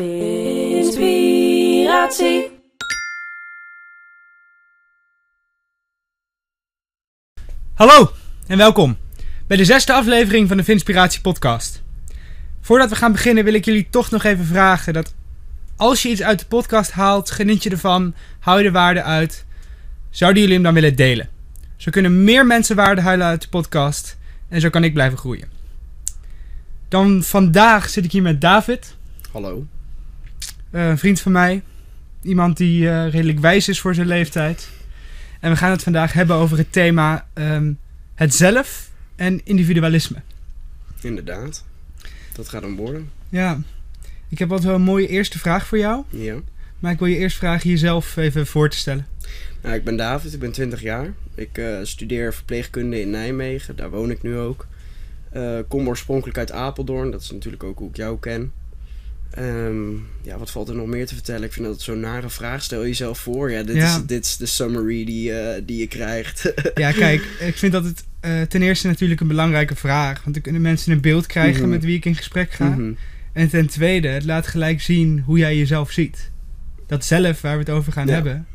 Inspiratie. Hallo en welkom bij de zesde aflevering van de Vinspiratie podcast. Voordat we gaan beginnen wil ik jullie toch nog even vragen dat als je iets uit de podcast haalt, geniet je ervan, hou je de waarde uit, zouden jullie hem dan willen delen? Zo kunnen meer mensen waarde halen uit de podcast en zo kan ik blijven groeien. Dan vandaag zit ik hier met David, Hallo. Eh, een vriend van mij, iemand die eh, redelijk wijs is voor zijn leeftijd. En we gaan het vandaag hebben over het thema ehm, het zelf en individualisme. Inderdaad. Dat gaat hem worden. Ja, ik heb altijd wel een mooie eerste vraag voor jou. Ja. Maar ik wil je eerst vragen jezelf even voor te stellen. Nou, ik ben David, ik ben 20 jaar. Ik eh, studeer verpleegkunde in Nijmegen, daar woon ik nu ook. Kom oorspronkelijk uit Apeldoorn, dat is natuurlijk ook hoe ik jou ken. Ehm, ja, wat valt er nog meer te vertellen? Ik vind dat zo'n nare vraag. Stel jezelf voor. Ja, dit, Ja. Is, dit is de summary die, eh, die je krijgt. Ja, kijk, ik vind dat het eh, ten eerste natuurlijk een belangrijke vraag. Want dan kunnen mensen een beeld krijgen Mhm. met wie ik in gesprek ga. Mhm. En ten tweede, het laat gelijk zien hoe jij jezelf ziet. Dat zelf waar we het over gaan Ja. hebben.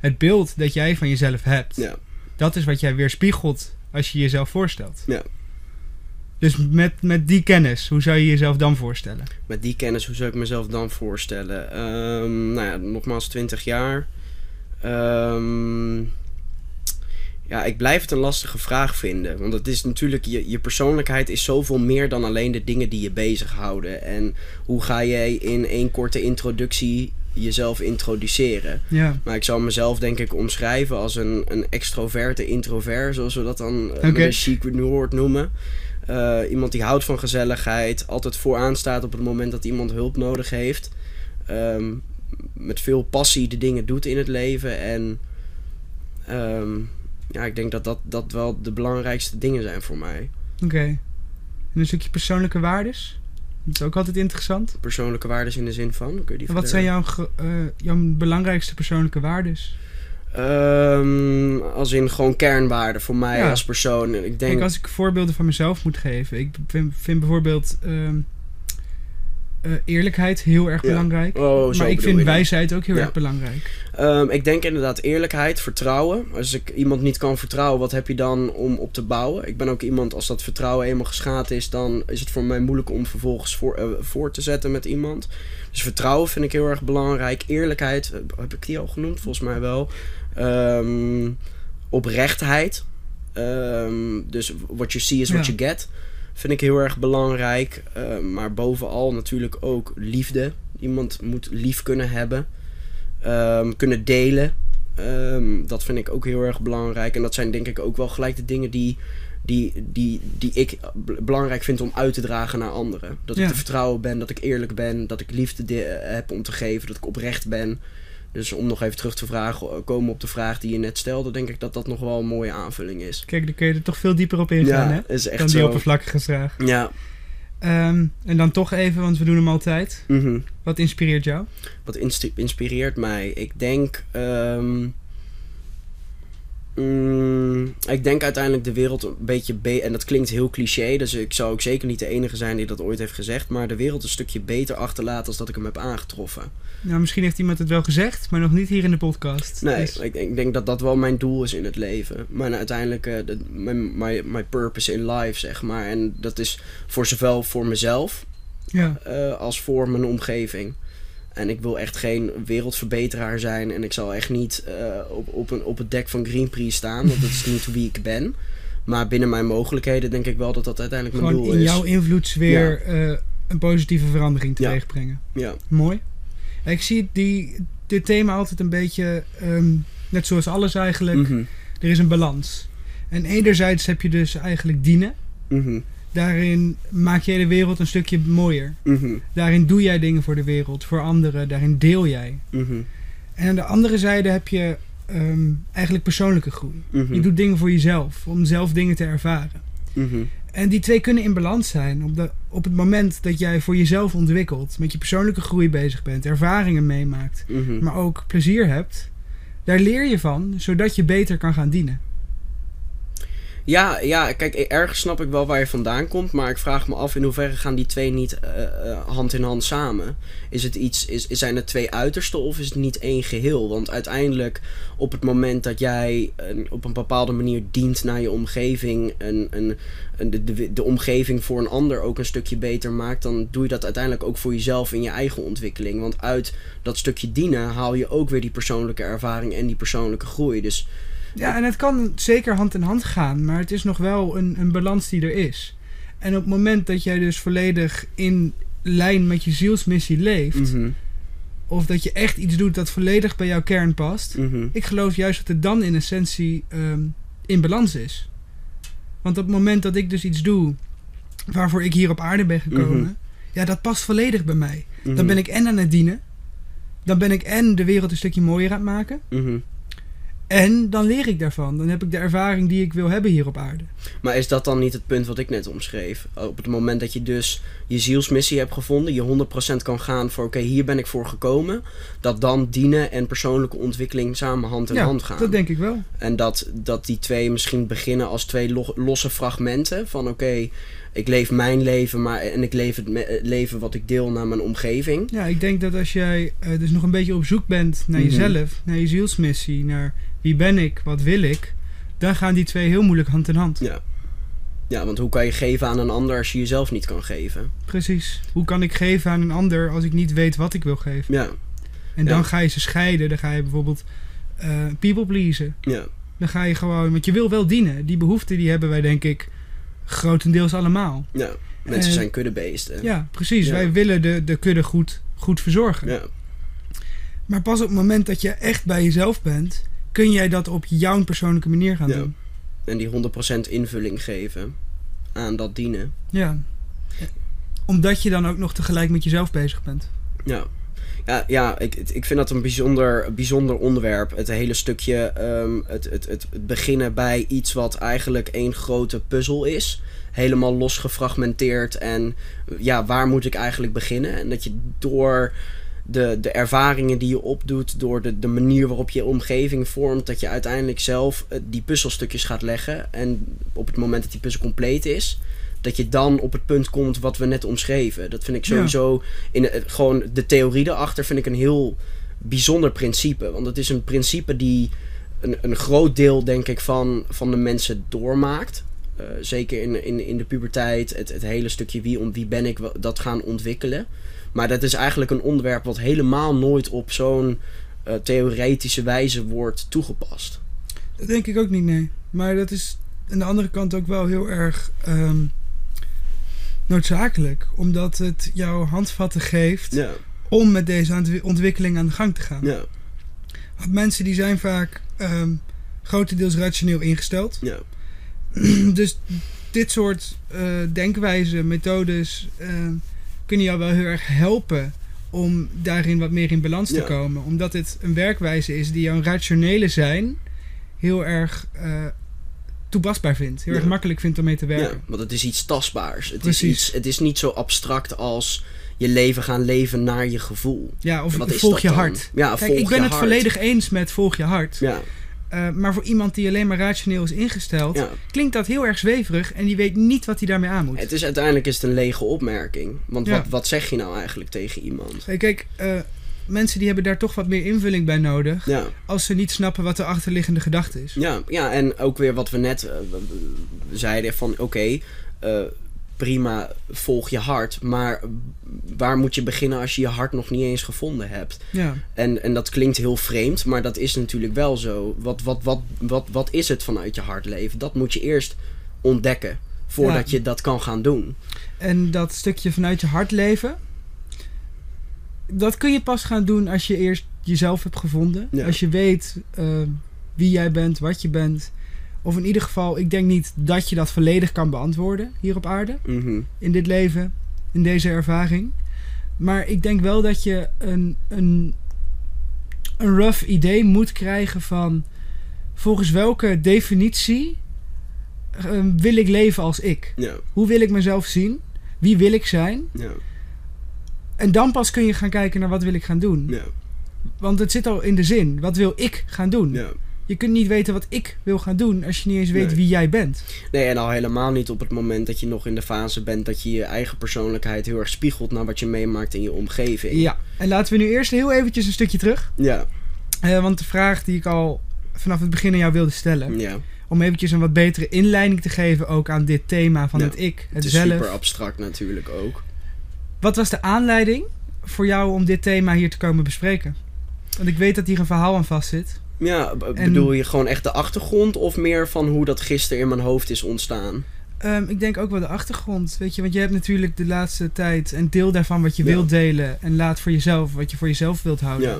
Het beeld dat jij van jezelf hebt. Ja. Dat is wat jij weerspiegelt als je jezelf voorstelt. Ja. Dus met, met die kennis, hoe zou je jezelf dan voorstellen? Met die kennis, hoe zou ik mezelf dan voorstellen? Ehm, nou ja, nogmaals 20 jaar. Ehm, ja, ik blijf het een lastige vraag vinden. Want het is natuurlijk, je, je persoonlijkheid is zoveel meer dan alleen de dingen die je bezighouden. En hoe ga jij in één korte introductie jezelf introduceren? Ja. Maar ik zou mezelf denk ik omschrijven als een, een extroverte introvert, zoals we dat dan eh, met Oké. een woord noemen. Eh, iemand die houdt van gezelligheid, altijd vooraan staat op het moment dat iemand hulp nodig heeft. Ehm, met veel passie de dingen doet in het leven. En ehm, ja, ik denk dat, dat dat wel de belangrijkste dingen zijn voor mij. Oké. En een stukje persoonlijke waardes? Dat is ook altijd interessant. Persoonlijke waarden in de zin van. Kun je die En wat verder- zijn jouw, eh, jouw belangrijkste persoonlijke waardes? Ehm, als in gewoon kernwaarden voor mij Ja. als persoon. Ik denk Kijk, als ik voorbeelden van mezelf moet geven. Ik vind, vind bijvoorbeeld ehm, eh, eerlijkheid heel erg Ja. belangrijk. Oh, maar ik vind wijsheid ook heel Ja. erg belangrijk. Ehm, ik denk inderdaad eerlijkheid, vertrouwen. Als ik iemand niet kan vertrouwen, wat heb je dan om op te bouwen? Ik ben ook iemand, als dat vertrouwen eenmaal geschaad is, dan is het voor mij moeilijk om vervolgens voor, eh, voor te zetten met iemand. Dus vertrouwen vind ik heel erg belangrijk. Eerlijkheid, eh, heb ik die al genoemd? Volgens mij wel. Ehm, oprechtheid. Ehm, dus what you see is what Ja. you get. Vind ik heel erg belangrijk. Ehm, maar bovenal natuurlijk ook liefde. Iemand moet lief kunnen hebben. Kunnen delen. Dat vind ik ook heel erg belangrijk. En dat zijn denk ik ook wel gelijk de dingen die, die, die, die ik belangrijk vind om uit te dragen naar anderen. Dat Ja. ik te vertrouwen ben, dat ik eerlijk ben, dat ik liefde de- heb om te geven, dat ik oprecht ben. Dus om nog even terug te vragen, eh, komen op de vraag die je net stelde, denk ik dat dat nog wel een mooie aanvulling is. Kijk, dan kun je er toch veel dieper op ingaan, hè? ja, is echt Dan die zo. oppervlakkige vraag. Ja. Ehm, en dan toch even, want we doen hem altijd. mhm. Wat inspireert jou? Wat inspireert mij? Ik denk. ehm, mm, ik denk uiteindelijk de wereld een beetje. Be- en dat klinkt heel cliché, dus ik zou ook zeker niet de enige zijn die dat ooit heeft gezegd. Maar de wereld een stukje beter achterlaten als dat ik hem heb aangetroffen. Nou, misschien heeft iemand het wel gezegd, maar nog niet hier in de podcast. Nee, Dus- ik, ik denk dat dat wel mijn doel is in het leven. Maar uiteindelijk, eh, de- mijn my purpose in life, zeg maar. En dat is voor zowel voor mezelf ja. eh, als voor mijn omgeving. En ik wil echt geen wereldverbeteraar zijn. En ik zal echt niet eh, op, op, een, op het dek van Greenpeace staan. Want dat is niet wie ik ben. Maar binnen mijn mogelijkheden denk ik wel dat dat uiteindelijk mijn Gewoon doel in is. jouw invloedssfeer eh, een positieve verandering Ja. teweeg brengen. Ja, Mooi. Ik zie die, dit thema altijd een beetje, ehm, net zoals alles eigenlijk, Mhm, er is een balans. En enerzijds heb je dus eigenlijk dienen. mhm, Daarin maak jij de wereld een stukje mooier. mhm, Daarin doe jij dingen voor de wereld, voor anderen. Daarin deel jij. mhm, En aan de andere zijde heb je ehm, eigenlijk persoonlijke groei. mhm, Je doet dingen voor jezelf, om zelf dingen te ervaren. En die twee kunnen in balans zijn. Op, de, op het moment dat jij voor jezelf ontwikkelt, met je persoonlijke groei bezig bent, ervaringen meemaakt, maar ook plezier hebt, daar leer je van, zodat je beter kan gaan dienen. Ja, ja, kijk, ergens snap ik wel waar je vandaan komt, maar ik vraag me af in hoeverre gaan die twee niet eh, eh, hand in hand samen? Is het iets, is, zijn het twee uitersten of is het niet één geheel? Want uiteindelijk, op het moment dat jij op een bepaalde manier dient naar je omgeving, de, de, de omgeving voor een ander ook een stukje beter maakt, dan doe je dat uiteindelijk ook voor jezelf in je eigen ontwikkeling. Want uit dat stukje dienen haal je ook weer die persoonlijke ervaring en die persoonlijke groei. Dus Ja, en het kan zeker hand in hand gaan, maar het is nog wel een, een balans die er is. En op het moment dat jij dus volledig in lijn met je zielsmissie leeft, mhm, of dat je echt iets doet dat volledig bij jouw kern past, mhm, ik geloof juist dat het dan in essentie ehm, in balans is. Want op het moment dat ik dus iets doe waarvoor ik hier op aarde ben gekomen, Mhm. ja, dat past volledig bij mij. Dan ben ik en aan het dienen, dan ben ik en de wereld een stukje mooier aan het maken. En dan leer ik daarvan. Dan heb ik de ervaring die ik wil hebben hier op aarde. Maar is dat dan niet het punt wat ik net omschreef? Op het moment dat je dus je zielsmissie hebt gevonden, je 100% kan gaan voor oké, hier ben ik voor gekomen, dat dan dienen en persoonlijke ontwikkeling samen hand in ja, hand gaan. dat denk ik wel. En dat, dat die twee misschien beginnen als twee lo- losse fragmenten van oké, ik leef mijn leven, maar en ik leef het leven wat ik deel naar mijn omgeving. Ja, ik denk dat als jij eh, dus nog een beetje op zoek bent naar Mhm. jezelf, naar je zielsmissie, naar wie ben ik, wat wil ik, dan gaan die twee heel moeilijk hand in hand. Ja. Ja, want hoe kan je geven aan een ander als je jezelf niet kan geven? Precies. Hoe kan ik geven aan een ander als ik niet weet wat ik wil geven? Ja, En dan Ja. ga je ze scheiden. Dan ga je bijvoorbeeld eh, people pleasen. ja, Dan ga je gewoon, want je wil wel dienen. Die behoeften die hebben wij denk ik grotendeels allemaal. ja. Mensen zijn kuddebeesten. Ja, precies. Ja. Wij willen de, de kudde goed, goed verzorgen. ja. Maar pas op het moment dat je echt bij jezelf bent, kun jij dat op jouw persoonlijke manier gaan Ja. doen. En die 100% invulling geven aan dat dienen. Ja. Omdat je dan ook nog tegelijk met jezelf bezig bent. Ja, ja, ja ik, ik vind dat een bijzonder, bijzonder onderwerp. Het hele stukje, ehm, het, het, het, het beginnen bij iets wat eigenlijk één grote puzzel is. Helemaal los gefragmenteerd. En ja, waar moet ik eigenlijk beginnen? En dat je door de, de ervaringen die je opdoet, door de, de manier waarop je omgeving vormt, dat je uiteindelijk zelf eh, die puzzelstukjes gaat leggen. En op het moment dat die puzzel compleet is, dat je dan op het punt komt wat we net omschreven. Dat vind ik Ja. sowieso in het- gewoon de theorie erachter vind ik een heel bijzonder principe. Want het is een principe die een, een groot deel, denk ik, van, van de mensen doormaakt. Eh, zeker in, in, in de puberteit, het, het hele stukje wie, om wie ben ik, dat gaan ontwikkelen. Maar dat is eigenlijk een onderwerp wat helemaal nooit op zo'n eh, theoretische wijze wordt toegepast. Dat denk ik ook niet, nee. Maar dat is aan de andere kant ook wel heel erg ehm, noodzakelijk. Omdat het jou handvatten geeft Ja, om met deze ontwi- ontwikkeling aan de gang te gaan. ja, Want mensen die zijn vaak ehm, grotendeels rationeel ingesteld. ja, dus dit soort eh, denkwijzen, methodes eh, kunnen jou wel heel erg helpen om daarin wat meer in balans te Ja. komen. Omdat het een werkwijze is die jouw rationele zijn heel erg eh, toepasbaar vindt. Heel Ja. erg makkelijk vindt om mee te ja. werken. Want het is iets tastbaars. Het is, Precies. iets, het is niet zo abstract als je leven gaan leven naar je gevoel. Ja, of Wat is volg je dan? hart. Ja, Kijk, volg ik ben het hart. volledig eens met volg je hart. Ja, Eh, maar voor iemand die alleen maar rationeel is ingesteld, ja. klinkt dat heel erg zweverig en die weet niet wat hij daarmee aan moet. Het is uiteindelijk is het een lege opmerking. Want Ja. wat, wat zeg je nou eigenlijk tegen iemand? Hey, Kijk, eh, mensen die hebben daar toch wat meer invulling bij nodig. Ja, Als ze niet snappen wat de achterliggende gedachte is. ja, ja en ook weer wat we net eh, zeiden van oké, prima, volg je hart. Maar waar moet je beginnen als je je hart nog niet eens gevonden hebt? Ja, En, en dat klinkt heel vreemd, maar dat is natuurlijk wel zo. Wat, wat, wat, wat, wat is het vanuit je hart leven? Dat moet je eerst ontdekken voordat Ja. je dat kan gaan doen. en dat stukje vanuit je hart leven. Dat kun je pas gaan doen als je eerst jezelf hebt gevonden. Ja. Als je weet eh, wie jij bent, wat je bent. Of in ieder geval, ik denk niet dat je dat volledig kan beantwoorden hier op aarde. Mhm. in dit leven, in deze ervaring. Maar ik denk wel dat je een, een, een rough idee moet krijgen van volgens welke definitie eh, wil ik leven als ik? Ja, Hoe wil ik mezelf zien? Wie wil ik zijn? ja, En dan pas kun je gaan kijken naar wat wil ik gaan doen. ja, Want het zit al in de zin. Wat wil ik gaan doen? Je kunt niet weten wat ik wil gaan doen als je niet eens weet Nee. wie jij bent. Nee, en al helemaal niet op het moment dat je nog in de fase bent dat je je eigen persoonlijkheid heel erg spiegelt naar wat je meemaakt in je omgeving. Ja, en laten we nu eerst heel eventjes een stukje terug. Ja, Eh, want de vraag die ik al vanaf het begin aan jou wilde stellen. ja. Om eventjes een wat betere inleiding te geven ook aan dit thema van Ja, het ik, het, Het is zelf. super abstract natuurlijk ook. Wat was de aanleiding voor jou om dit thema hier te komen bespreken? Want ik weet dat hier een verhaal aan vastzit. Ja, En- bedoel je gewoon echt de achtergrond of meer van hoe dat gisteren in mijn hoofd is ontstaan? Ehm, ik denk ook wel de achtergrond, weet je, want je hebt natuurlijk de laatste tijd een deel daarvan wat je Ja. wilt delen en laat voor jezelf wat je voor jezelf wilt houden. Ja,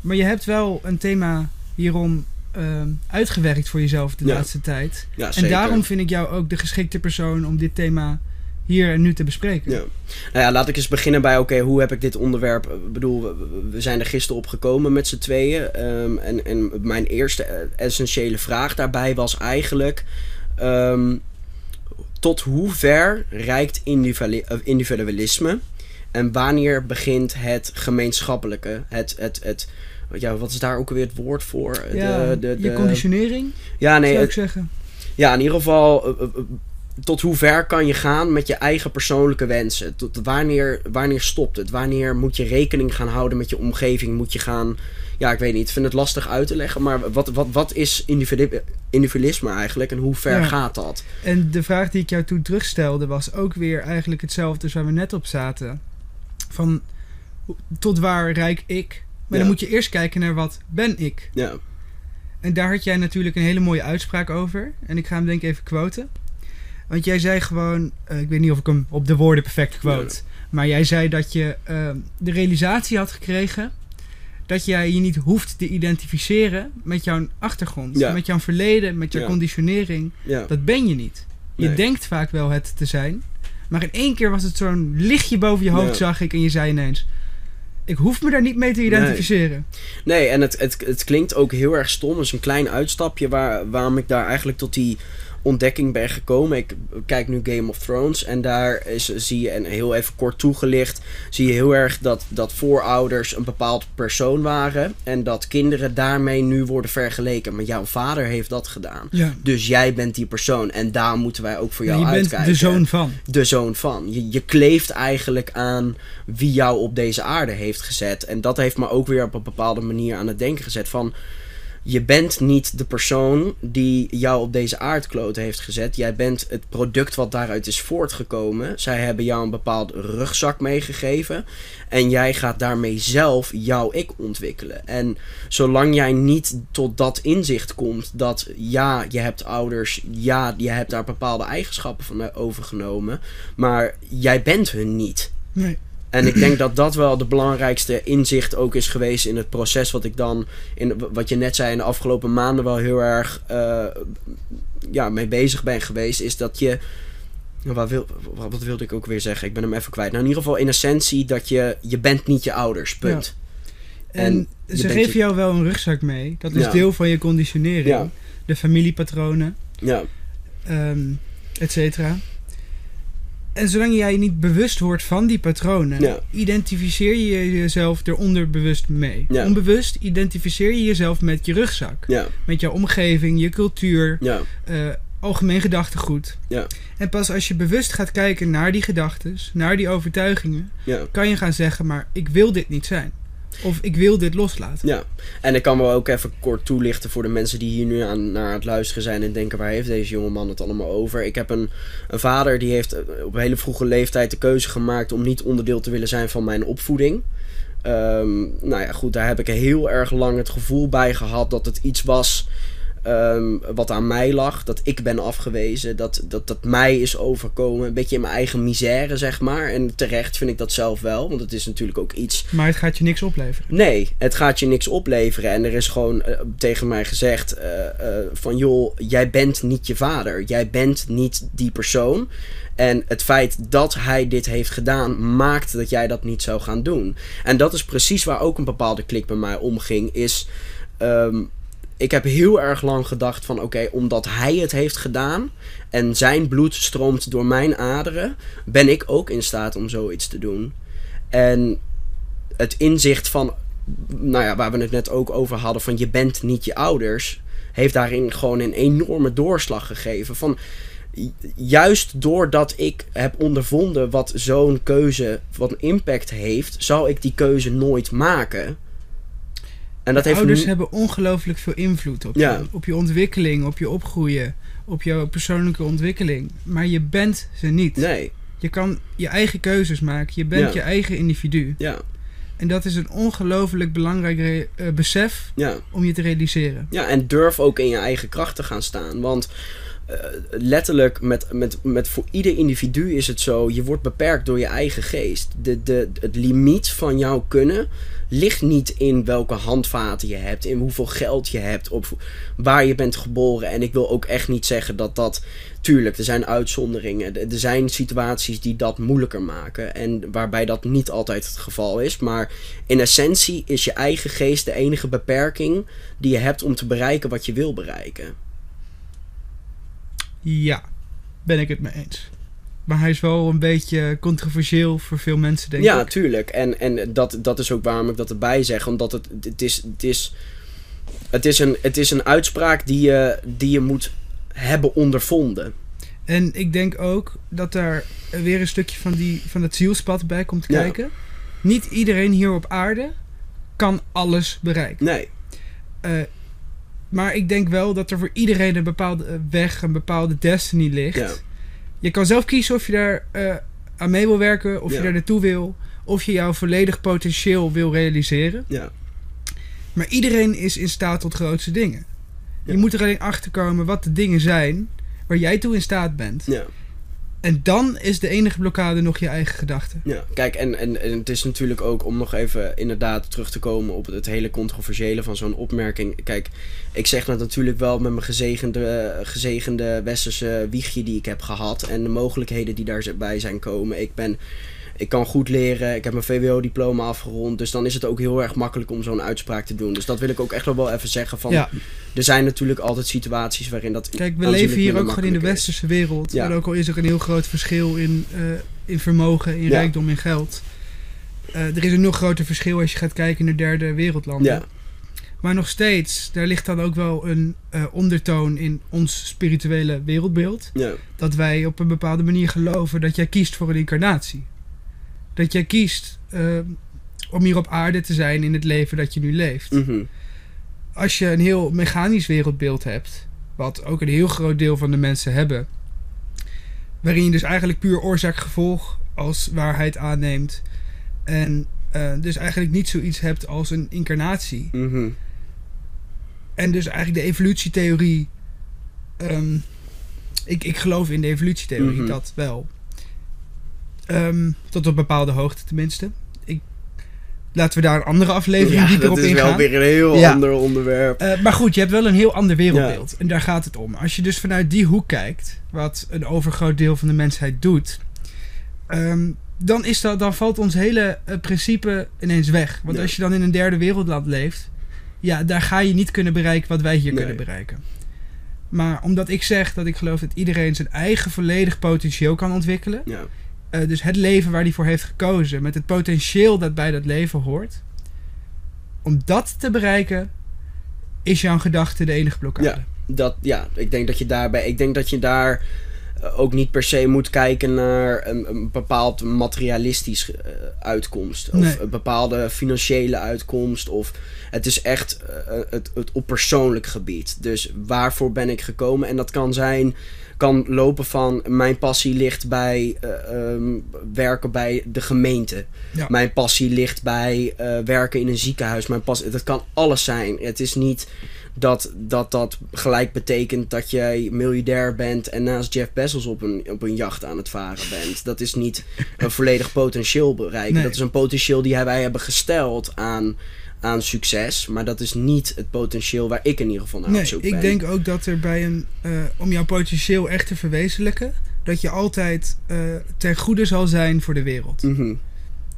Maar je hebt wel een thema hierom ehm, uitgewerkt voor jezelf de Ja. laatste tijd. ja En daarom vind ik jou ook de geschikte persoon om dit thema hier en nu te bespreken. Ja. Nou ja, laat ik eens beginnen bij, oké, hoe heb ik dit onderwerp... Ik bedoel, we, zijn er gisteren op gekomen met z'n tweeën. ehm, en, en mijn eerste eh, essentiële vraag daarbij was eigenlijk... ehm, tot hoe ver reikt eh, individualisme? En wanneer begint het gemeenschappelijke? Het, het, het, ja, wat is daar ook weer het woord voor? Ja, de, de, je de- conditionering, Ja, nee, zou het- ik zeggen. ja, in ieder geval, eh, eh, eh, tot hoe ver kan je gaan met je eigen persoonlijke wensen? Tot wanneer, wanneer stopt het? Wanneer moet je rekening gaan houden met je omgeving? Moet je gaan, ja, ik weet niet, ik vind het lastig uit te leggen, maar wat, wat, wat is individu- individualisme eigenlijk en hoe ver Ja. gaat dat? En de vraag die ik jou toen terugstelde was ook weer eigenlijk hetzelfde als waar we net op zaten. Van tot waar rijk ik? Maar Ja. dan moet je eerst kijken naar wat ben ik? Ja, En daar had jij natuurlijk een hele mooie uitspraak over. En ik ga hem denk ik even quoten. Want jij zei gewoon, eh, ik weet niet of ik hem op de woorden perfect quote. Maar jij zei dat je eh, de realisatie had gekregen dat jij je niet hoeft te identificeren met jouw achtergrond. Ja. Met jouw verleden, met jouw Ja. conditionering. ja, Dat ben je niet. Je Nee. denkt vaak wel het te zijn. Maar in één keer was het zo'n lichtje boven je hoofd, zag ik. En je zei ineens, ik hoef me daar niet mee te identificeren. Nee, en het, het, het klinkt ook heel erg stom. Het is een klein uitstapje waar, waarom ik daar eigenlijk tot die ontdekking ben gekomen. Ik kijk nu Game of Thrones en daar is, zie je, en heel even kort toegelicht, zie je heel erg dat, dat voorouders een bepaald persoon waren. En dat kinderen daarmee nu worden vergeleken. Maar jouw vader heeft dat gedaan. Ja. Dus jij bent die persoon en daar moeten wij ook voor jou je bent uitkijken de zoon van. de zoon van. Je, je kleeft eigenlijk aan wie jou op deze aarde heeft gezet. En dat heeft me ook weer op een bepaalde manier aan het denken gezet van... Je bent niet de persoon die jou op deze aardkloot heeft gezet. Jij bent het product wat daaruit is voortgekomen. Zij hebben jou een bepaald rugzak meegegeven. En jij gaat daarmee zelf jouw ik ontwikkelen. En zolang jij niet tot dat inzicht komt dat ja, je hebt ouders, ja, je hebt daar bepaalde eigenschappen van eh, overgenomen, maar jij bent hun niet. Nee. En ik denk dat dat wel de belangrijkste inzicht ook is geweest in het proces wat ik dan, in, wat je net zei, in de afgelopen maanden wel heel erg eh, ja, mee bezig ben geweest, is dat je. Wat, wil, wat wilde ik ook weer zeggen? Ik ben hem even kwijt. Nou, in ieder geval in essentie dat je, je bent niet je ouders, punt. En, ze geven je- jou wel een rugzak mee. Dat is Ja. deel van je conditionering. Ja. De familiepatronen, Ja, ehm et cetera. En zolang jij niet bewust wordt van die patronen, Ja. identificeer je jezelf er onderbewust mee. Ja. Onbewust identificeer je jezelf met je rugzak. ja, Met jouw omgeving, je cultuur, eh, algemeen gedachtegoed. Ja. En pas als je bewust gaat kijken naar die gedachten, naar die overtuigingen, kan je gaan zeggen, maar ik wil dit niet zijn. Of ik wil dit loslaten. Ja, en ik kan wel ook even kort toelichten voor de mensen die hier nu aan, naar het luisteren zijn en denken waar heeft deze jonge man het allemaal over. Ik heb een, een vader die heeft eh, op hele vroege leeftijd de keuze gemaakt om niet onderdeel te willen zijn van mijn opvoeding. Ehm, nou ja, goed, daar heb ik heel erg lang het gevoel bij gehad dat het iets was ehm, wat aan mij lag. Dat ik ben afgewezen, dat, dat dat mij is overkomen. Een beetje in mijn eigen misère, zeg maar. En terecht vind ik dat zelf wel, want het is natuurlijk ook iets Maar het gaat je niks opleveren. Nee, het gaat je niks opleveren. En er is gewoon eh, tegen mij gezegd eh, eh, van joh, jij bent niet je vader. Jij bent niet die persoon. En het feit dat hij dit heeft gedaan, maakt dat jij dat niet zou gaan doen. En dat is precies waar ook een bepaalde klik bij mij omging. Is, ehm, ik heb heel erg lang gedacht van oké, omdat hij het heeft gedaan en zijn bloed stroomt door mijn aderen, ben ik ook in staat om zoiets te doen. En het inzicht van, nou ja, waar we het net ook over hadden, van je bent niet je ouders, heeft daarin gewoon een enorme doorslag gegeven. Van, ju- juist doordat ik heb ondervonden wat zo'n keuze, wat impact heeft, zou ik die keuze nooit maken. En dat heeft ouders nu- hebben ongelooflijk veel invloed op, Ja. je, op je ontwikkeling, op je opgroeien, op jouw persoonlijke ontwikkeling. Maar je bent ze niet. Nee, Je kan je eigen keuzes maken. Je bent Ja. je eigen individu. ja, En dat is een ongelooflijk belangrijk eh, besef ja. om je te realiseren. Ja, en durf ook in je eigen kracht te gaan staan. Want eh, letterlijk, met, met, met voor ieder individu is het zo: je wordt beperkt door je eigen geest. De, de, het limiet van jouw kunnen ligt niet in welke handvaten je hebt, in hoeveel geld je hebt, op waar je bent geboren. En ik wil ook echt niet zeggen dat dat. Tuurlijk, er zijn uitzonderingen. Er er zijn situaties die dat moeilijker maken. En waarbij dat niet altijd het geval is. Maar in essentie is je eigen geest de enige beperking die je hebt om te bereiken wat je wil bereiken. Ja, ben ik het mee eens. Maar hij is wel een beetje controversieel voor veel mensen, denk ja, ik. tuurlijk. En, en dat, dat is ook waarom ik dat erbij zeg. Omdat het, het, is, het, is, het, is, een, het is een uitspraak die je, die je moet hebben ondervonden. En ik denk ook dat daar weer een stukje van, die, van het zielspad bij komt Ja. kijken. Niet iedereen hier op aarde kan alles bereiken. Nee, Eh, maar ik denk wel dat er voor iedereen een bepaalde eh, weg, een bepaalde destiny ligt. ja, Je kan zelf kiezen of je daar eh, aan mee wil werken, of Ja. je daar naartoe wil, of je jouw volledig potentieel wil realiseren. ja, Maar iedereen is in staat tot grootste dingen. Ja. Je moet er alleen achter komen wat de dingen zijn waar jij toe in staat bent. ja. En dan is de enige blokkade nog je eigen gedachte. Ja, kijk, en, en, en het is natuurlijk ook om nog even inderdaad terug te komen op het hele controversiële van zo'n opmerking. Kijk, ik zeg dat natuurlijk wel met mijn gezegende, gezegende westerse wiegje die ik heb gehad en de mogelijkheden die daarbij zijn komen. Ik ben. Ik kan goed leren, ik heb mijn VWO-diploma afgerond, dus dan is het ook heel erg makkelijk om zo'n uitspraak te doen. Dus dat wil ik ook echt wel wel even zeggen. Van, ja, Er zijn natuurlijk altijd situaties waarin dat. kijk, we leven hier ook gewoon in de westerse wereld. Ja. En ook al is er een heel groot verschil in, eh, in vermogen, in Ja. rijkdom, in geld. Eh, er is een nog groter verschil als je gaat kijken naar derde wereldlanden. Ja, Maar nog steeds, daar ligt dan ook wel een eh, ondertoon in ons spirituele wereldbeeld. ja, Dat wij op een bepaalde manier geloven dat jij kiest voor een incarnatie. Dat jij kiest eh, om hier op aarde te zijn in het leven dat je nu leeft. mhm, Als je een heel mechanisch wereldbeeld hebt, wat ook een heel groot deel van de mensen hebben, waarin je dus eigenlijk puur oorzaak-gevolg als waarheid aanneemt. En eh, dus eigenlijk niet zoiets hebt als een incarnatie. mhm. En dus eigenlijk de evolutietheorie. ehm, ik, ik geloof in de evolutietheorie, Mhm. dat wel. Ehm, tot op bepaalde hoogte tenminste. Ik, laten we daar een andere aflevering Ja, dieper dat op is ingaan. wel weer een heel Ja. ander onderwerp. Eh, maar goed, je hebt wel een heel ander wereldbeeld. En daar gaat het om. Als je dus vanuit die hoek kijkt, wat een overgroot deel van de mensheid doet, ehm, dan, is dat, dan valt ons hele eh, principe ineens weg. Want als je dan in een derde wereldland leeft, ja, daar ga je niet kunnen bereiken wat wij hier Nee. kunnen bereiken. Maar omdat ik zeg dat ik geloof dat iedereen zijn eigen volledig potentieel kan ontwikkelen, Ja. Eh, dus het leven waar hij voor heeft gekozen, met het potentieel dat bij dat leven hoort. Om dat te bereiken, is jouw gedachte de enige blokkade. Ja. Dat, ja, ik denk dat je daarbij. Ik denk dat je daar eh, ook niet per se moet kijken naar een, een bepaald materialistisch eh, uitkomst. Of Nee. een bepaalde financiële uitkomst. Of het is echt het, het op persoonlijk gebied. Dus waarvoor ben ik gekomen? En dat kan zijn. Kan lopen van mijn passie ligt bij eh, ehm, werken bij de gemeente. Ja. Mijn passie ligt bij eh, werken in een ziekenhuis. Mijn passie, dat kan alles zijn. Het is niet dat, dat dat gelijk betekent dat jij miljardair bent en naast Jeff Bezos op een, op een jacht aan het varen bent. Dat is niet een volledig potentieel bereiken. Nee. Dat is een potentieel die wij hebben gesteld aan, aan succes. Maar dat is niet het potentieel waar ik in ieder geval naar op Nee, zoek ik ben. denk ook dat er bij een, eh, om jouw potentieel echt te verwezenlijken, dat je altijd eh, ten goede zal zijn voor de wereld. Mhm,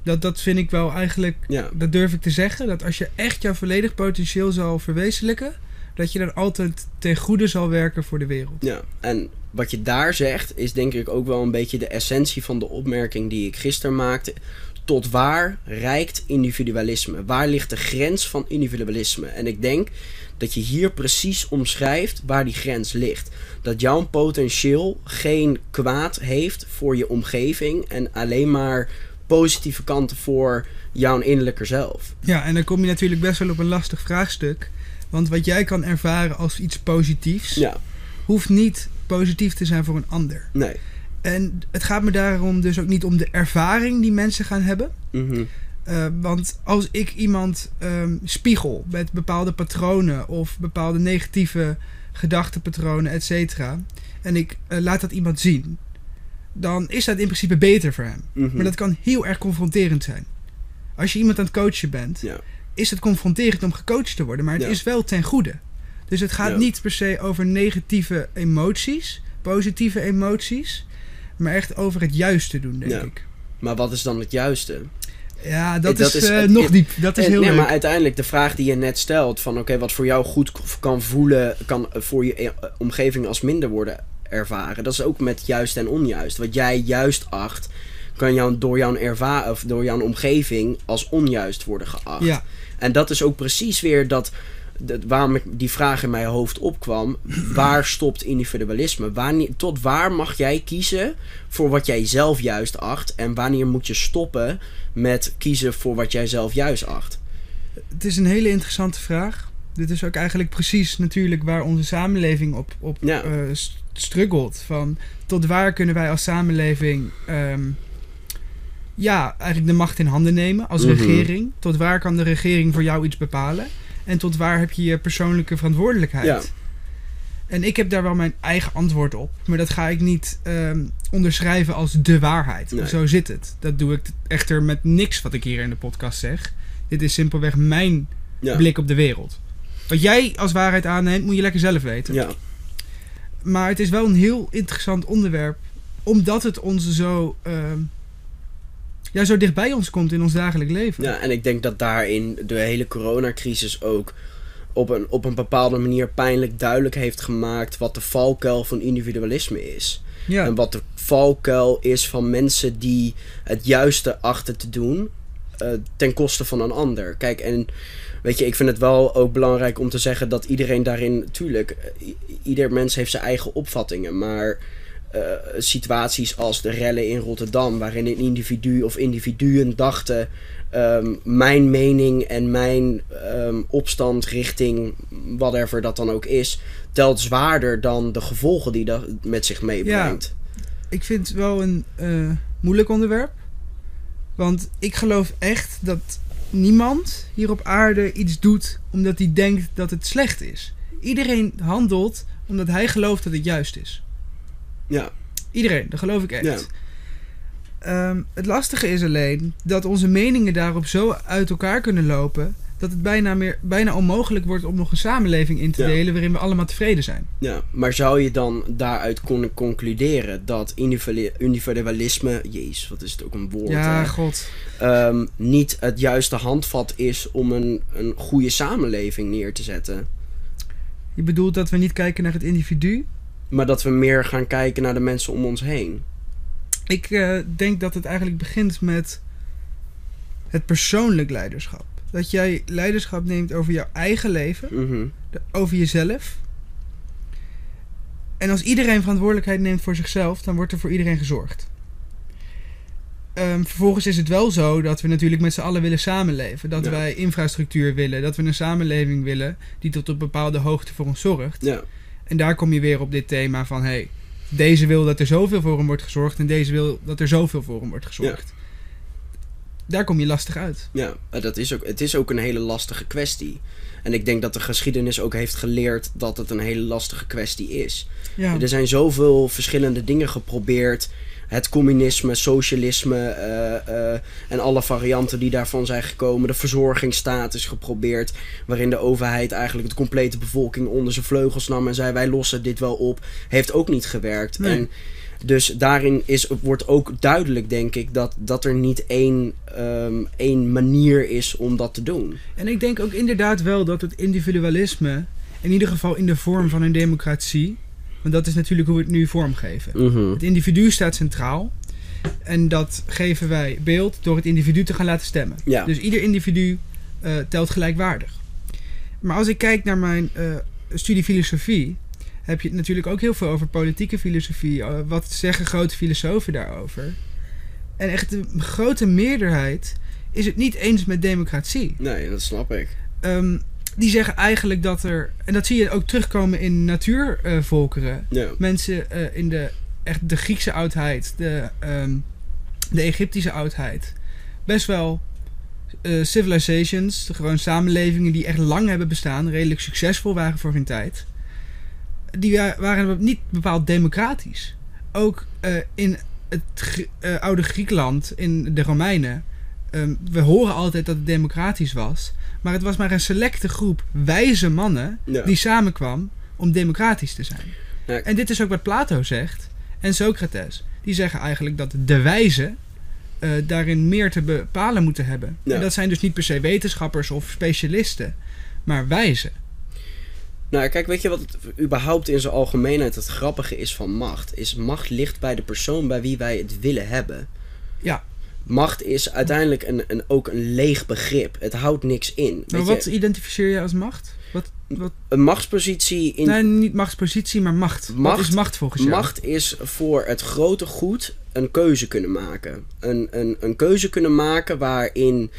Dat, dat vind ik wel eigenlijk, Ja, dat durf ik te zeggen, dat als je echt jouw volledig potentieel zal verwezenlijken, dat je dan altijd ten goede zal werken voor de wereld. ja. En wat je daar zegt is denk ik ook wel een beetje de essentie van de opmerking die ik gisteren maakte. Tot waar reikt individualisme? Waar ligt de grens van individualisme? En ik denk dat je hier precies omschrijft waar die grens ligt. Dat jouw potentieel geen kwaad heeft voor je omgeving en alleen maar positieve kanten voor jouw innerlijke zelf. Ja, en dan kom je natuurlijk best wel op een lastig vraagstuk. Want wat jij kan ervaren als iets positiefs, Ja, hoeft niet positief te zijn voor een ander. nee. En het gaat me daarom dus ook niet om de ervaring die mensen gaan hebben. Mhm. Uh, want als ik iemand um, spiegel met bepaalde patronen of bepaalde negatieve gedachtenpatronen, et cetera, en ik uh, laat dat iemand zien, dan is dat in principe beter voor hem. Mhm. Maar dat kan heel erg confronterend zijn. Als je iemand aan het coachen bent, Ja. is het confronterend om gecoacht te worden, maar het Ja. is wel ten goede. Dus het gaat Ja. niet per se over negatieve emoties, positieve emoties, maar echt over het juiste doen, denk Ja. ik. Maar wat is dan het juiste? Ja, dat, Dat is, is- eh, het- nog het- diep. Dat is En- heel nee, leuk. maar uiteindelijk de vraag die je net stelt: van oké, wat voor jou goed kan voelen, kan eh, voor je eh, omgeving als minder worden ervaren. Dat is ook met juist en onjuist. Wat jij juist acht, kan jou, door, jouw erva of door jouw omgeving als onjuist worden geacht. Ja, En dat is ook precies weer dat, dat waarom ik die vraag in mijn hoofd opkwam. Waar stopt individualisme? Wanneer, tot waar mag jij kiezen voor wat jij zelf juist acht? En wanneer moet je stoppen met kiezen voor wat jij zelf juist acht? het is een hele interessante vraag. Dit is ook eigenlijk precies natuurlijk waar onze samenleving op, op Ja. eh, st- struggelt. Van tot waar kunnen wij als samenleving ehm, ja, eigenlijk de macht in handen nemen als Mhm. regering? Tot waar kan de regering voor jou iets bepalen? En tot waar heb je je persoonlijke verantwoordelijkheid? Ja. En ik heb daar wel mijn eigen antwoord op. Maar dat ga ik niet ehm, onderschrijven als de waarheid. Nee. Zo zit het. Dat doe ik echter met niks wat ik hier in de podcast zeg. Dit is simpelweg mijn Ja. blik op de wereld. Wat jij als waarheid aanneemt, moet je lekker zelf weten. Ja. Maar het is wel een heel interessant onderwerp. Omdat het ons zo, ehm, ja, zo dichtbij ons komt in ons dagelijk leven. ja, en ik denk dat daarin de hele coronacrisis ook op een, op een bepaalde manier pijnlijk duidelijk heeft gemaakt wat de valkuil van individualisme is. Ja. En wat de valkuil is van mensen die het juiste achten te doen eh, ten koste van een ander. Kijk, en weet je, ik vind het wel ook belangrijk om te zeggen dat iedereen daarin, tuurlijk, eh, ieder mens heeft zijn eigen opvattingen, maar situaties als de rellen in Rotterdam, waarin een individu of individuen dachten. ehm, mijn mening en mijn ehm, opstand richting whatever dat dan ook is, telt zwaarder dan de gevolgen die dat met zich meebrengt. Ik vind het wel een eh, moeilijk onderwerp. Want ik geloof echt dat niemand hier op aarde iets doet omdat hij denkt dat het slecht is. Iedereen handelt omdat hij gelooft dat het juist is. Ja, Iedereen, dat geloof ik echt. Ja. Ehm, het lastige is alleen dat onze meningen daarop zo uit elkaar kunnen lopen. dat het bijna, meer, bijna onmogelijk wordt om nog een samenleving in te Ja. delen. waarin we allemaal tevreden zijn. ja. Maar zou je dan daaruit kunnen concluderen dat individu- individualisme, jezus, wat is het ook een woord, ja, hè? god. Ehm, niet het juiste handvat is om een, een goede samenleving neer te zetten? Je bedoelt dat we niet kijken naar het individu. Maar dat we meer gaan kijken naar de mensen om ons heen. Ik eh, denk dat het eigenlijk begint met het persoonlijk leiderschap. Dat jij leiderschap neemt over jouw eigen leven, Mhm. over jezelf. En als iedereen verantwoordelijkheid neemt voor zichzelf, dan wordt er voor iedereen gezorgd. Ehm, vervolgens is het wel zo dat we natuurlijk met z'n allen willen samenleven. Dat Ja. wij infrastructuur willen. Dat we een samenleving willen die tot een bepaalde hoogte voor ons zorgt. Ja, En daar kom je weer op dit thema van... Hey, deze wil dat er zoveel voor hem wordt gezorgd... en deze wil dat er zoveel voor hem wordt gezorgd. Daar kom je lastig uit. ja. Dat is ook, het is ook een hele lastige kwestie. En ik denk dat de geschiedenis ook heeft geleerd dat het een hele lastige kwestie is. Ja, Er zijn zoveel verschillende dingen geprobeerd. Het communisme, socialisme eh, eh, en alle varianten die daarvan zijn gekomen. De verzorgingsstaat is geprobeerd. Waarin de overheid eigenlijk de complete bevolking onder zijn vleugels nam en zei: Wij lossen dit wel op. Heeft ook niet gewerkt. Nee. En dus daarin is, wordt ook duidelijk, denk ik, dat, dat er niet één, ehm, één manier is om dat te doen. En ik denk ook inderdaad wel dat het individualisme... in ieder geval in de vorm van een democratie... want dat is natuurlijk hoe we het nu vormgeven. Het individu staat centraal. En dat geven wij beeld door het individu te gaan laten stemmen. Ja. Dus ieder individu eh, telt gelijkwaardig. Maar als ik kijk naar mijn eh, studie filosofie, heb je het natuurlijk ook heel veel over politieke filosofie. Eh, wat zeggen grote filosofen daarover? En echt de grote meerderheid is het niet eens met democratie. Nee, dat snap ik. Ehm, die zeggen eigenlijk dat er, en dat zie je ook terugkomen in natuurvolkeren. Ja. Mensen eh, in de, echt de Griekse oudheid, de, ehm, de Egyptische oudheid, best wel eh, civilizations, gewoon samenlevingen die echt lang hebben bestaan, redelijk succesvol waren voor hun tijd, die wa- waren niet bepaald democratisch. Ook eh, in het Gr- oude Griekenland, in de Romeinen, ehm, we horen altijd dat het democratisch was, maar het was maar een selecte groep wijze mannen Ja. die samenkwam om democratisch te zijn. Ja. En dit is ook wat Plato zegt en Socrates. Die zeggen eigenlijk dat de wijzen eh, daarin meer te bepalen moeten hebben. Ja. En dat zijn dus niet per se wetenschappers of specialisten, maar wijzen. Nou, kijk, weet je wat het überhaupt in zijn algemeenheid het grappige is van macht? Is macht ligt bij de persoon bij wie wij het willen hebben. Ja. Macht is uiteindelijk een, een, ook een leeg begrip. Het houdt niks in. Maar wat je, identificeer je als macht? Wat, wat, een machtspositie in nee, niet machtspositie, maar macht. Macht- wat is macht volgens jou? Macht is voor het grote goed een keuze kunnen maken. Een, een, een keuze kunnen maken waarin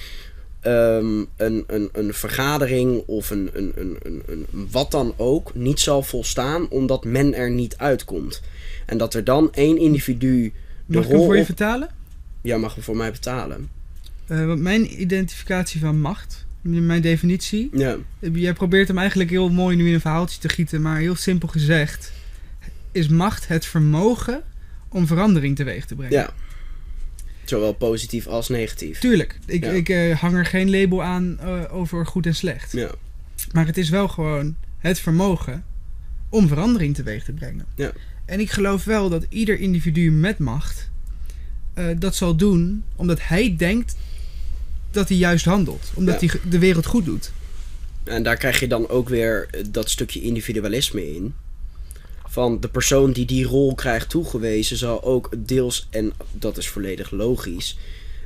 ehm, een, een, een vergadering of een, een, een, een, een wat dan ook niet zal volstaan omdat men er niet uitkomt. En dat er dan één individu de Mag ik rol voor je vertalen? Ja, mag hem voor mij betalen. Eh, want mijn identificatie van macht, mijn definitie, Ja, eh, jij probeert hem eigenlijk heel mooi nu in een verhaaltje te gieten, maar heel simpel gezegd, is macht het vermogen om verandering teweeg te brengen. ja. Zowel positief als negatief. Tuurlijk, ik, Ja. ik eh, hang er geen label aan over goed en slecht. Ja, Maar het is wel gewoon het vermogen om verandering teweeg te brengen. Ja. En ik geloof wel dat ieder individu met macht eh, dat zal doen omdat hij denkt dat hij juist handelt. Omdat Ja. hij de wereld goed doet. En daar krijg je dan ook weer eh, dat stukje individualisme in. Van de persoon die die rol krijgt toegewezen zal ook deels, en dat is volledig logisch,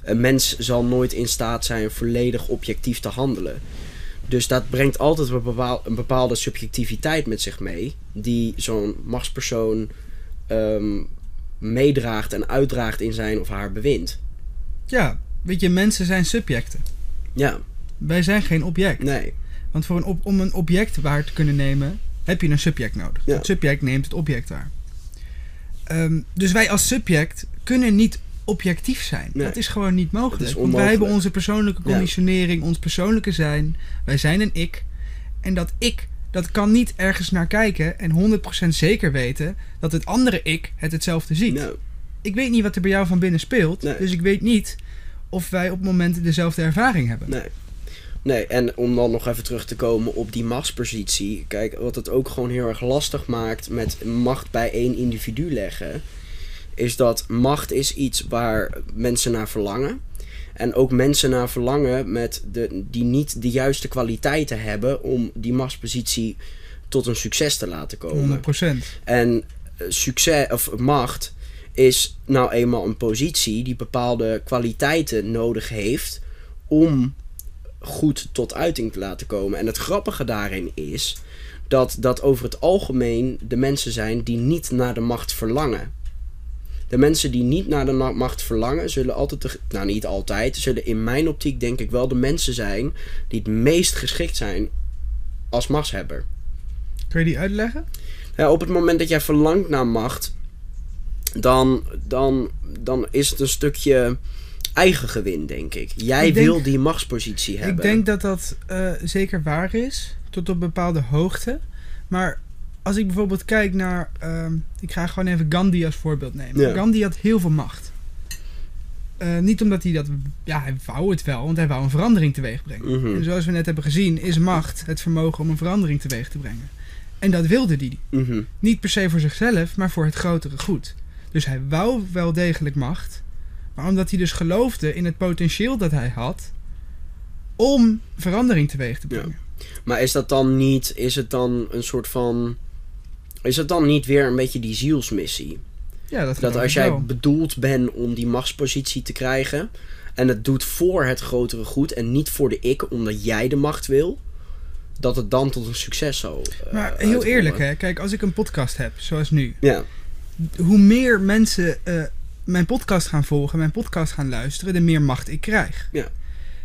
een mens zal nooit in staat zijn volledig objectief te handelen. Dus dat brengt altijd een bepaalde subjectiviteit met zich mee, die zo'n machtspersoon ehm, meedraagt en uitdraagt in zijn of haar bewind. Ja, weet je, mensen zijn subjecten. Ja, Wij zijn geen object. nee. Want voor een op, om een object waar te kunnen nemen, heb je een subject nodig. Ja. Het subject neemt het object waar. Ehm, dus wij als subject kunnen niet objectief zijn. Nee. Dat is gewoon niet mogelijk. Want wij hebben onze persoonlijke Ja. conditionering, ons persoonlijke zijn. Wij zijn een ik. En dat ik, dat kan niet ergens naar kijken en 100% zeker weten dat het andere ik het hetzelfde ziet. Nou, Ik weet niet wat er bij jou van binnen speelt. Nee. Dus ik weet niet of wij op momenten dezelfde ervaring hebben. Nee. Nee, en om dan nog even terug te komen op die machtspositie. Kijk, wat het ook gewoon heel erg lastig maakt met macht bij één individu leggen. Is dat macht is iets waar mensen naar verlangen. En ook mensen naar verlangen met de, die niet de juiste kwaliteiten hebben om die machtspositie tot een succes te laten komen. 100%. En eh, succes of macht is nou eenmaal een positie die bepaalde kwaliteiten nodig heeft om goed tot uiting te laten komen. En het grappige daarin is dat dat over het algemeen de mensen zijn die niet naar de macht verlangen. De mensen die niet naar de macht verlangen, zullen altijd, de, nou niet altijd, zullen in mijn optiek denk ik wel de mensen zijn die het meest geschikt zijn als machtshebber. Kun je die uitleggen? Ja, op het moment dat jij verlangt naar macht, dan, dan, dan is het een stukje eigen gewin, denk ik. Jij Ik denk- wil die machtspositie hebben. Ik denk dat dat eh, zeker waar is, tot op bepaalde hoogte. Maar als ik bijvoorbeeld kijk naar, ehm, ik ga gewoon even Gandhi als voorbeeld nemen. Ja. Gandhi had heel veel macht. Eh, niet omdat hij dat, ja, hij wou het wel, want hij wou een verandering teweeg brengen. Mhm. En zoals we net hebben gezien, is macht het vermogen om een verandering teweeg te brengen. En dat wilde hij. Mhm. Niet per se voor zichzelf, maar voor het grotere goed. Dus hij wou wel degelijk macht. Maar omdat hij dus geloofde in het potentieel dat hij had om verandering teweeg te Ja. brengen. Maar is dat dan niet, is het dan een soort van, is het dan niet weer een beetje die zielsmissie? Ja, dat, als jij wel. bedoeld bent om die machtspositie te krijgen. En het doet voor het grotere goed en niet voor de ik, omdat jij de macht wil. Dat het dan tot een succes zal. eh, Maar heel eerlijk, hè. Kijk, als ik een podcast heb, zoals nu. Ja, Hoe meer mensen eh, mijn podcast gaan volgen, mijn podcast gaan luisteren, de meer macht ik krijg. Ja.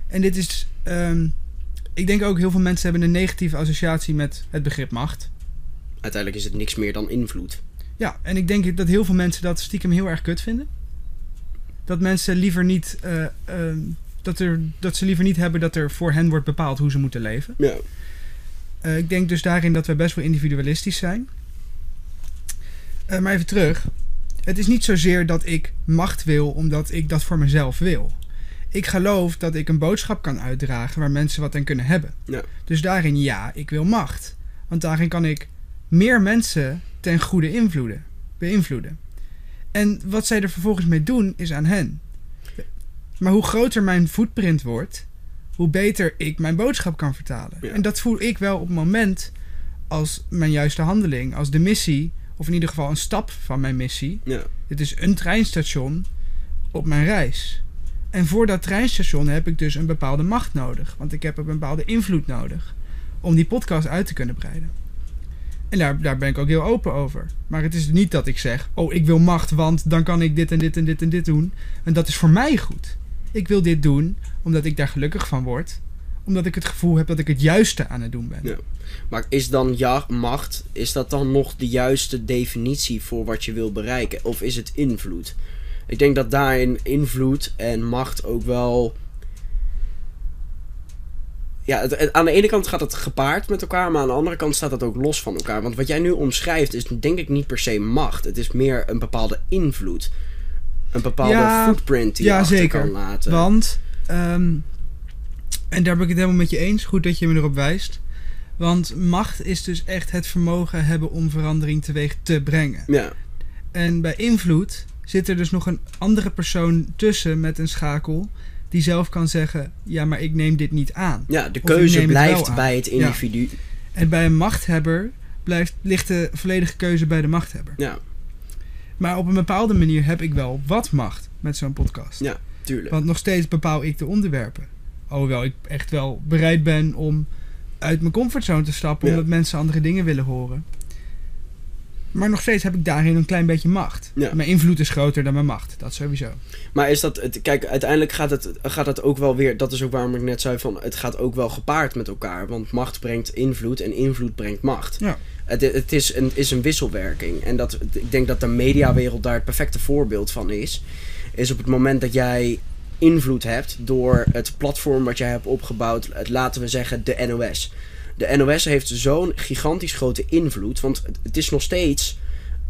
En dit is... ehm, ik denk ook heel veel mensen hebben een negatieve associatie met het begrip macht. Uiteindelijk is het niks meer dan invloed. Ja, en ik denk dat heel veel mensen dat stiekem heel erg kut vinden. Dat mensen liever niet... eh, ehm, dat, er, dat ze liever niet hebben dat er voor hen wordt bepaald hoe ze moeten leven. Ja. Eh, ik denk dus daarin dat we best wel individualistisch zijn. Eh, maar even terug. Het is niet zozeer dat ik macht wil omdat ik dat voor mezelf wil. Ik geloof dat ik een boodschap kan uitdragen waar mensen wat aan kunnen hebben. Ja. Dus daarin ja, ik wil macht. Want daarin kan ik meer mensen ten goede invloeden, beïnvloeden. En wat zij er vervolgens mee doen, is aan hen. Maar hoe groter mijn footprint wordt, hoe beter ik mijn boodschap kan vertalen. Ja. En dat voel ik wel op het moment als mijn juiste handeling, als de missie, of in ieder geval een stap van mijn missie. Ja. Dit is een treinstation op mijn reis. En voor dat treinstation heb ik dus een bepaalde macht nodig. Want ik heb een bepaalde invloed nodig om die podcast uit te kunnen breiden. En daar, daar ben ik ook heel open over. Maar het is niet dat ik zeg: Oh, ik wil macht, want dan kan ik dit en dit en dit en dit doen. En dat is voor mij goed. Ik wil dit doen omdat ik daar gelukkig van word. Omdat ik het gevoel heb dat ik het juiste aan het doen ben. Ja. Maar is dan ja, macht, is dat dan nog de juiste definitie voor wat je wil bereiken? Of is het invloed? Ik denk dat daarin invloed en macht ook wel. Ja, het, het- aan de ene kant gaat het gepaard met elkaar, maar aan de andere kant staat het ook los van elkaar. Want wat jij nu omschrijft is denk ik niet per se macht. Het is meer een bepaalde invloed. Een bepaalde Ja, footprint die je achter zeker. kan laten. Want, ehm, en daar ben ik het helemaal met je eens. Goed dat je me erop wijst. Want macht is dus echt het vermogen hebben om verandering teweeg te brengen. Ja, En bij invloed zit er dus nog een andere persoon tussen met een schakel. Die zelf kan zeggen: Ja, maar ik neem dit niet aan. ja de keuze het blijft bij het Ja. individu. En bij een machthebber blijft, ligt de volledige keuze bij de machthebber. Ja, Maar op een bepaalde manier heb ik wel wat macht met zo'n podcast. Ja. tuurlijk. Want nog steeds bepaal ik de onderwerpen. Alhoewel ik echt wel bereid ben om uit mijn comfortzone te stappen, Ja. omdat mensen andere dingen willen horen. Maar nog steeds heb ik daarin een klein beetje macht. Ja. Mijn invloed is groter dan mijn macht, dat sowieso. Maar is dat, het, kijk, uiteindelijk gaat het, gaat het ook wel weer, dat is ook waarom ik net zei van, het gaat ook wel gepaard met elkaar. Want macht brengt invloed en invloed brengt macht. Ja. Het, het is, een, is een wisselwerking. En dat, ik denk dat de mediawereld daar het perfecte voorbeeld van is. Is op het moment dat jij invloed hebt door het platform wat jij hebt opgebouwd, het, laten we zeggen de NOS. De NOS heeft zo'n gigantisch grote invloed, want het, is nog steeds...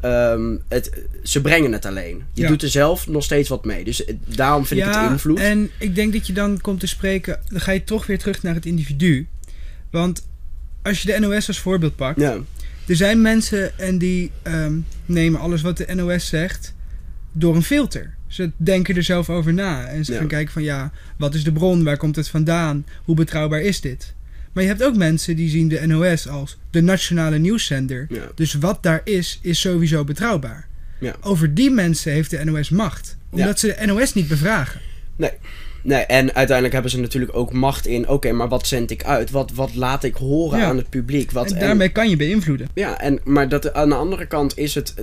ehm, het, ze brengen het alleen. Je Ja. doet er zelf nog steeds wat mee. Dus het- daarom vind ik het invloed. en ik denk dat je dan komt te spreken, dan ga je toch weer terug naar het individu. Want als je de NOS als voorbeeld pakt, Ja, Er zijn mensen en die ehm, nemen alles wat de NOS zegt door een filter. Ze denken er zelf over na. En ze gaan kijken van ja, wat is de bron? Waar komt het vandaan? Hoe betrouwbaar is dit? Maar je hebt ook mensen die zien de NOS als de nationale nieuwszender. ja, Dus wat daar is, is sowieso betrouwbaar. Ja. Over die mensen heeft de NOS macht. Omdat ze de NOS niet bevragen. Nee, en uiteindelijk hebben ze natuurlijk ook macht in. Oké, maar wat zend ik uit? Wat, wat laat ik horen Ja. aan het publiek? Wat, en daarmee kan je beïnvloeden. ja, en, maar dat, aan de andere kant is het,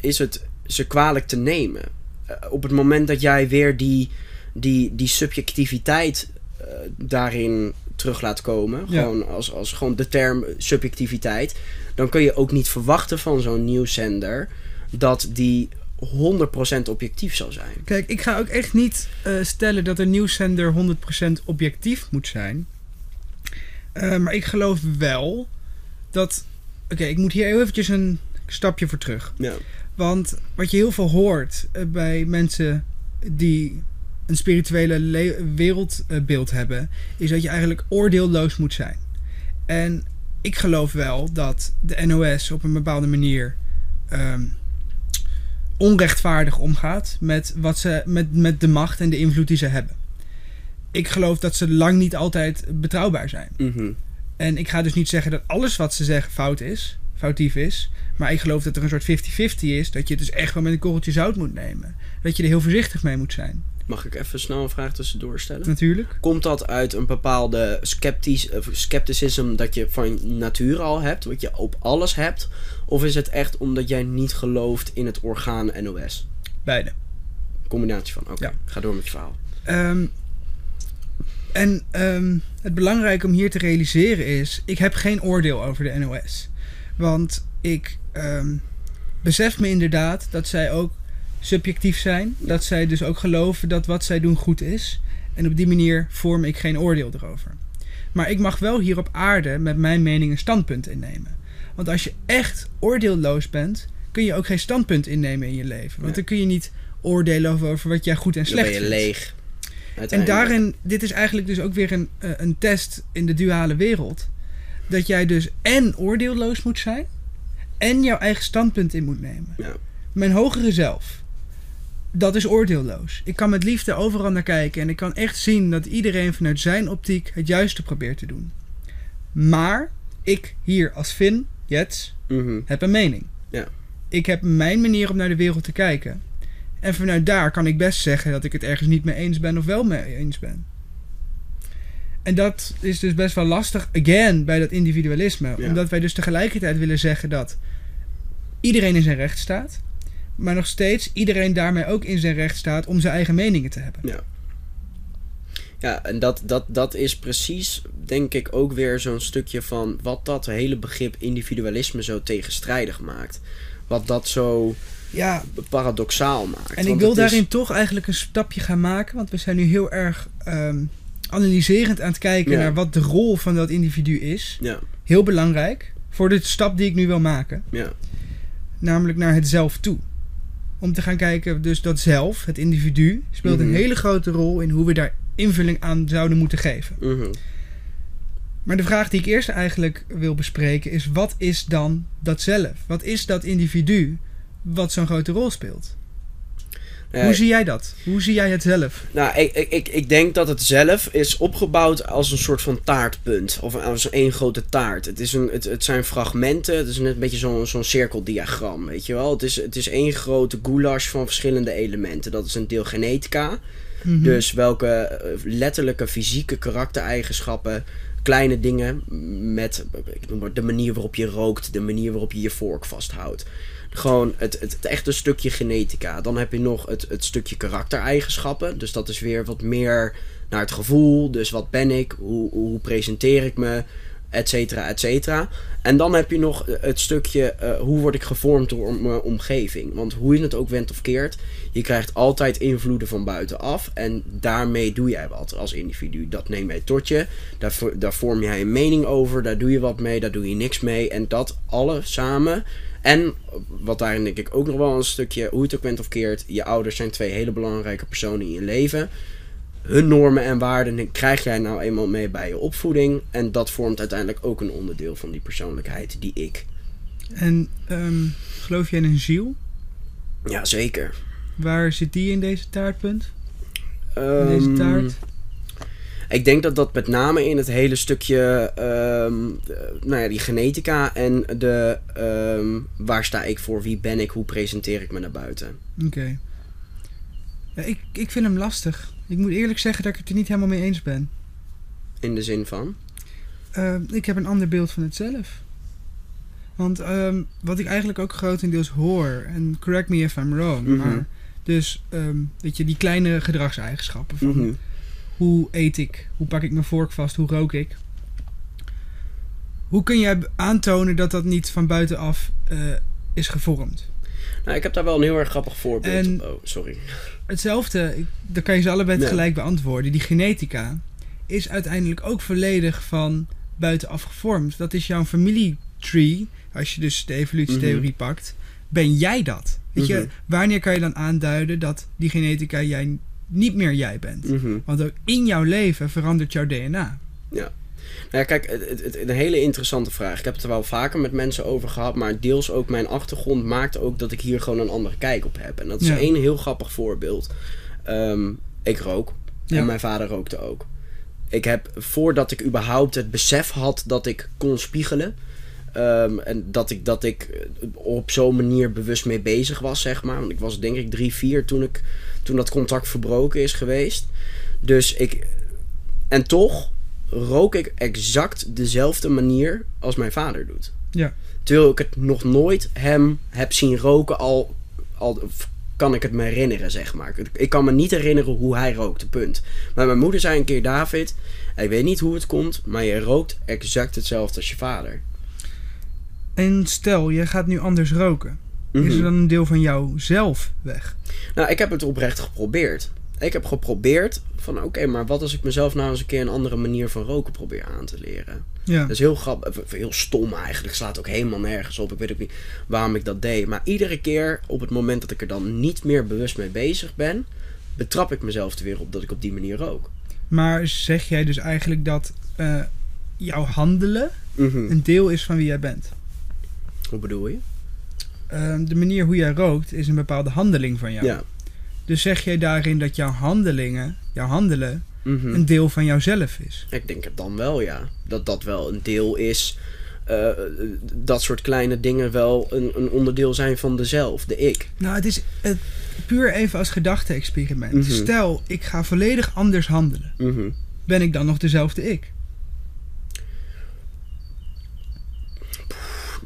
is het ze kwalijk te nemen. Eh, op het moment dat jij weer die, die, die subjectiviteit eh, daarin terug laat komen, Ja. gewoon als, als gewoon de term subjectiviteit, dan kun je ook niet verwachten van zo'n nieuwszender dat die 100% objectief zal zijn. Kijk, ik ga ook echt niet eh, stellen dat een nieuwszender 100% objectief moet zijn. Eh, maar ik geloof wel dat. Oké, ik moet hier heel eventjes een stapje voor terug. Ja, Want wat je heel veel hoort eh, bij mensen die een spirituele le- wereldbeeld hebben, is dat je eigenlijk oordeelloos moet zijn. En ik geloof wel dat de NOS op een bepaalde manier ehm, onrechtvaardig omgaat met, wat ze, met, met de macht en de invloed die ze hebben. Ik geloof dat ze lang niet altijd betrouwbaar zijn. mhm. En ik ga dus niet zeggen dat alles wat ze zeggen fout is, foutief is. Maar ik geloof dat er een soort 50-50 is. Dat je het dus echt wel met een korreltje zout moet nemen. Dat je er heel voorzichtig mee moet zijn. Mag ik even snel een vraag tussendoor stellen? Natuurlijk. Komt dat uit een bepaalde sceptisch, of scepticism dat je van nature al hebt, wat je op alles hebt? Of is het echt omdat jij niet gelooft in het orgaan NOS? Beide. Combinatie van, oké. Ja. Ga door met je verhaal. Ehm, en ehm, het belangrijke om hier te realiseren is: ik heb geen oordeel over de NOS. Want ik ehm, besef me inderdaad dat zij ook subjectief zijn. Dat zij dus ook geloven dat wat zij doen goed is. En op die manier vorm ik geen oordeel erover. Maar ik mag wel hier op aarde met mijn mening een standpunt innemen. Want als je echt oordeelloos bent, kun je ook geen standpunt innemen in je leven. Want dan kun je niet oordelen over, wat jij goed en Dan slecht ben je vindt. leeg. En daarin, dit is eigenlijk dus ook weer een, eh, een test in de duale wereld. Dat jij dus en oordeelloos moet zijn, en jouw eigen standpunt in moet nemen. Ja. Mijn hogere zelf, dat is oordeelloos. Ik kan met liefde overal naar kijken en ik kan echt zien dat iedereen vanuit zijn optiek het juiste probeert te doen. Maar ik hier als Finn, Jets, Mhm. heb een mening. Ja. Ik heb mijn manier om naar de wereld te kijken. En vanuit daar kan ik best zeggen dat ik het ergens niet mee eens ben of wel mee eens ben. En dat is dus best wel lastig, again, bij dat individualisme. Ja. Omdat wij dus tegelijkertijd willen zeggen dat iedereen in zijn recht staat. Maar nog steeds iedereen daarmee ook in zijn recht staat om zijn eigen meningen te hebben. Ja. Ja, en dat, dat, dat is precies, denk ik, ook weer zo'n stukje van wat dat hele begrip individualisme zo tegenstrijdig maakt. Wat dat zo Ja, paradoxaal maakt. En ik wil is- daarin toch eigenlijk een stapje gaan maken. Want we zijn nu heel erg ehm, analyserend aan het kijken Ja. naar wat de rol van dat individu is. Ja, Heel belangrijk voor de stap die ik nu wil maken. ja, Namelijk naar het zelf toe. Om te gaan kijken, dus dat zelf, het individu, speelt Mhm. een hele grote rol in hoe we daar invulling aan zouden moeten geven. mhm. Maar de vraag die ik eerst eigenlijk wil bespreken is: wat is dan dat zelf? Wat is dat individu wat zo'n grote rol speelt? Hoe zie jij dat? Hoe zie jij het zelf? Nou, ik, ik, ik, denk dat het zelf is opgebouwd als een soort van taartpunt. Of als één grote taart. Het, is een, het, het zijn fragmenten. Het is net een beetje zo'n zo'n cirkeldiagram, weet je wel. Het is, het is één grote goulash van verschillende elementen. Dat is een deel genetica. Mhm. Dus welke eh, letterlijke fysieke karaktereigenschappen, kleine dingen met ik noem maar, de manier waarop je rookt, de manier waarop je je vork vasthoudt. Gewoon het, het, echte stukje genetica. Dan heb je nog het, het stukje karaktereigenschappen. Dus dat is weer wat meer naar het gevoel. Dus wat ben ik? Hoe, hoe presenteer ik me? Etcetera, etcetera. En dan heb je nog het stukje eh, hoe word ik gevormd door mijn omgeving. Want hoe je het ook wendt of keert, je krijgt altijd invloeden van buitenaf. En daarmee doe jij wat als individu. Dat neem jij tot je. Daar, daar vorm jij een mening over. Daar doe je wat mee. Daar doe je niks mee. En dat alle samen. En wat daarin denk ik ook nog wel een stukje, hoe het ook bent of keert. Je ouders zijn twee hele belangrijke personen in je leven. Hun normen en waarden krijg jij nou eenmaal mee bij je opvoeding. En dat vormt uiteindelijk ook een onderdeel van die persoonlijkheid die ik. En ehm, geloof jij in een ziel? Ja, zeker. Waar zit die in deze taartpunt? In deze Ehm, taart? Ik denk dat dat met name in het hele stukje, ehm, de- nou ja, die genetica en de ehm, waar sta ik voor, wie ben ik, hoe presenteer ik me naar buiten. Oké. Ja, ik, ik vind hem lastig. Ik moet eerlijk zeggen dat ik het er niet helemaal mee eens ben. In de zin van. Ehm, ik heb een ander beeld van het zelf. Want wat ik eigenlijk ook grotendeels hoor, en correct me if I'm wrong, Mhm. maar dus, ehm, weet je, die kleine gedragseigenschappen van Mhm. Hoe eet ik, hoe pak ik mijn vork vast, hoe rook ik. Hoe kun jij aantonen dat dat niet van buitenaf eh, is gevormd? Nou, ik heb daar wel een heel erg grappig voorbeeld. En- Oh, sorry. Hetzelfde, dan kan je ze allebei Ja. tegelijk beantwoorden. Die genetica is uiteindelijk ook volledig van buitenaf gevormd. Dat is jouw familietree, als je dus de evolutietheorie pakt. Ben jij dat? Weet je, Mhm. wanneer kan je dan aanduiden dat die genetica jij niet meer jij bent? Mhm. Want ook in jouw leven verandert jouw DNA. Nou ja, kijk, het, een hele interessante vraag. Ik heb het er wel vaker met mensen over gehad, maar deels ook mijn achtergrond maakt ook dat ik hier gewoon een andere kijk op heb. En dat is Ja. één heel grappig voorbeeld. Ehm, ik rook Ja. en mijn vader rookte ook. Ik heb, voordat ik überhaupt het besef had dat ik kon spiegelen, Ehm, en dat ik, dat ik eh, op zo'n manier bewust mee bezig was, zeg maar. Want ik was denk ik drie, vier toen, ik, toen dat contact verbroken is geweest. Dus ik... En toch rook ik exact dezelfde manier als mijn vader doet. Ja. Terwijl ik het nog nooit hem heb zien roken, al, al kan ik het me herinneren, zeg maar. Ik- Ik kan me niet herinneren hoe hij rookte, punt. Maar mijn moeder zei een keer, David, ik weet niet hoe het komt, maar je rookt exact hetzelfde als je vader. En stel, jij gaat nu anders roken. Is Mhm. er dan een deel van jou zelf weg? Nou, ik heb het oprecht geprobeerd. Ik heb geprobeerd van, oké, maar wat als ik mezelf nou eens een keer een andere manier van roken probeer aan te leren? Ja. Dat is heel grappig, of heel stom eigenlijk. Slaat ook helemaal nergens op. Ik weet ook niet waarom ik dat deed. Maar iedere keer op het moment dat ik er dan niet meer bewust mee bezig ben, betrap ik mezelf er weer op dat ik op die manier rook. Maar zeg jij dus eigenlijk dat eh, jouw handelen Mhm. een deel is van wie jij bent? Hoe bedoel je? Ehm, de manier hoe jij rookt is een bepaalde handeling van jou. Ja. Dus zeg jij daarin dat jouw handelingen, jouw handelen, Mhm. een deel van jouzelf is? Ik denk het dan wel, ja. Dat dat wel een deel is. eh, dat soort kleine dingen wel een, een onderdeel zijn van de zelf, de ik. Nou, het is het, puur even als gedachte-experiment. Mhm. Stel, ik ga volledig anders handelen. Mhm. Ben ik dan nog dezelfde ik?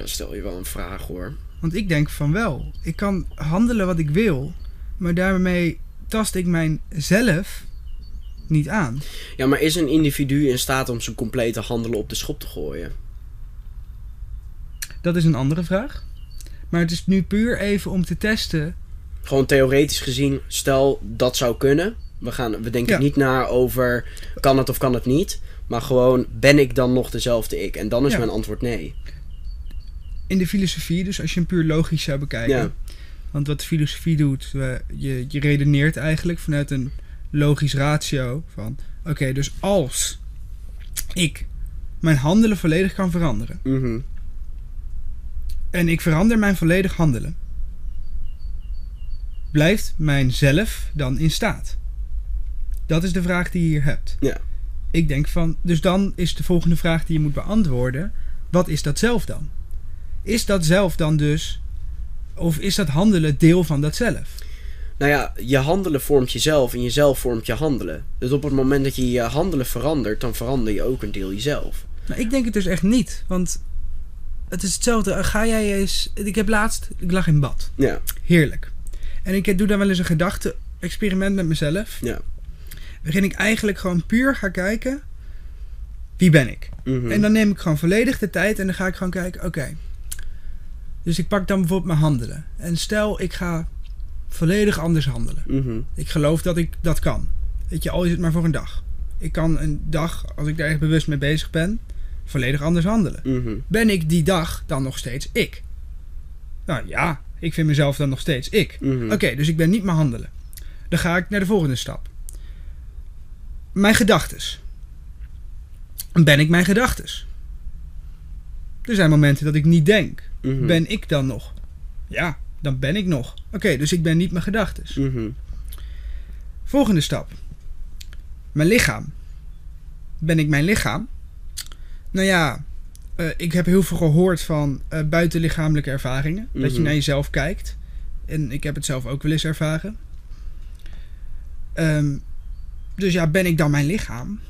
Dan stel je wel een vraag hoor. Want ik denk van wel. Ik kan handelen wat ik wil, maar daarmee tast ik mijn zelf niet aan. Ja, maar is een individu in staat om zijn complete handelen op de schop te gooien? Dat is een andere vraag. Maar het is nu puur even om te testen. Gewoon theoretisch gezien, stel dat zou kunnen. We, gaan, we denken Ja. niet na over kan het of kan het niet. Maar gewoon, ben ik dan nog dezelfde ik? En dan is Ja. mijn antwoord nee. In de filosofie, dus als je hem puur logisch zou bekijken. Ja. Want wat de filosofie doet, je, je redeneert eigenlijk vanuit een logisch ratio van... Oké, dus als ik mijn handelen volledig kan veranderen... Mhm. en ik verander mijn volledig handelen... blijft mijn zelf dan in staat? Dat is de vraag die je hier hebt. Ja. Ik denk van... Dus dan is de volgende vraag die je moet beantwoorden... Wat is dat zelf dan? Is dat zelf dan dus... Of is dat handelen deel van dat zelf? Nou ja, je handelen vormt jezelf en jezelf vormt je handelen. Dus op het moment dat je je handelen verandert, dan verander je ook een deel jezelf. Nou, ik denk het dus echt niet. Want het is hetzelfde. Ga jij eens... Ik heb laatst... Ik lag in bad. Ja, Heerlijk. En ik doe dan wel eens een gedachte-experiment met mezelf. ja. Waarin ik eigenlijk gewoon puur ga kijken... Wie ben ik? Mhm. En dan neem ik gewoon volledig de tijd en dan ga ik gewoon kijken... Oké. Dus ik pak dan bijvoorbeeld mijn handelen. En stel, ik ga volledig anders handelen. Mhm. Ik geloof dat ik dat kan. Weet je, al is het maar voor een dag. Ik kan een dag, als ik daar echt bewust mee bezig ben... volledig anders handelen. Mhm. ben ik die dag dan nog steeds ik? Nou ja, ik vind mezelf dan nog steeds ik. Mhm. Oké, dus ik ben niet mijn handelen. Dan ga ik naar de volgende stap. Mijn gedachtes. Ben ik mijn gedachtes? Er zijn momenten dat ik niet denk. Mhm. Ben ik dan nog? Ja, dan ben ik nog. Oké, dus ik ben niet mijn gedachtes. Mhm. Volgende stap. Mijn lichaam. Ben ik mijn lichaam? Nou ja, eh, ik heb heel veel gehoord van eh, buitenlichamelijke ervaringen. Dat je Mhm. naar jezelf kijkt. En ik heb het zelf ook wel eens ervaren. Ehm, dus ja, ben ik dan mijn lichaam?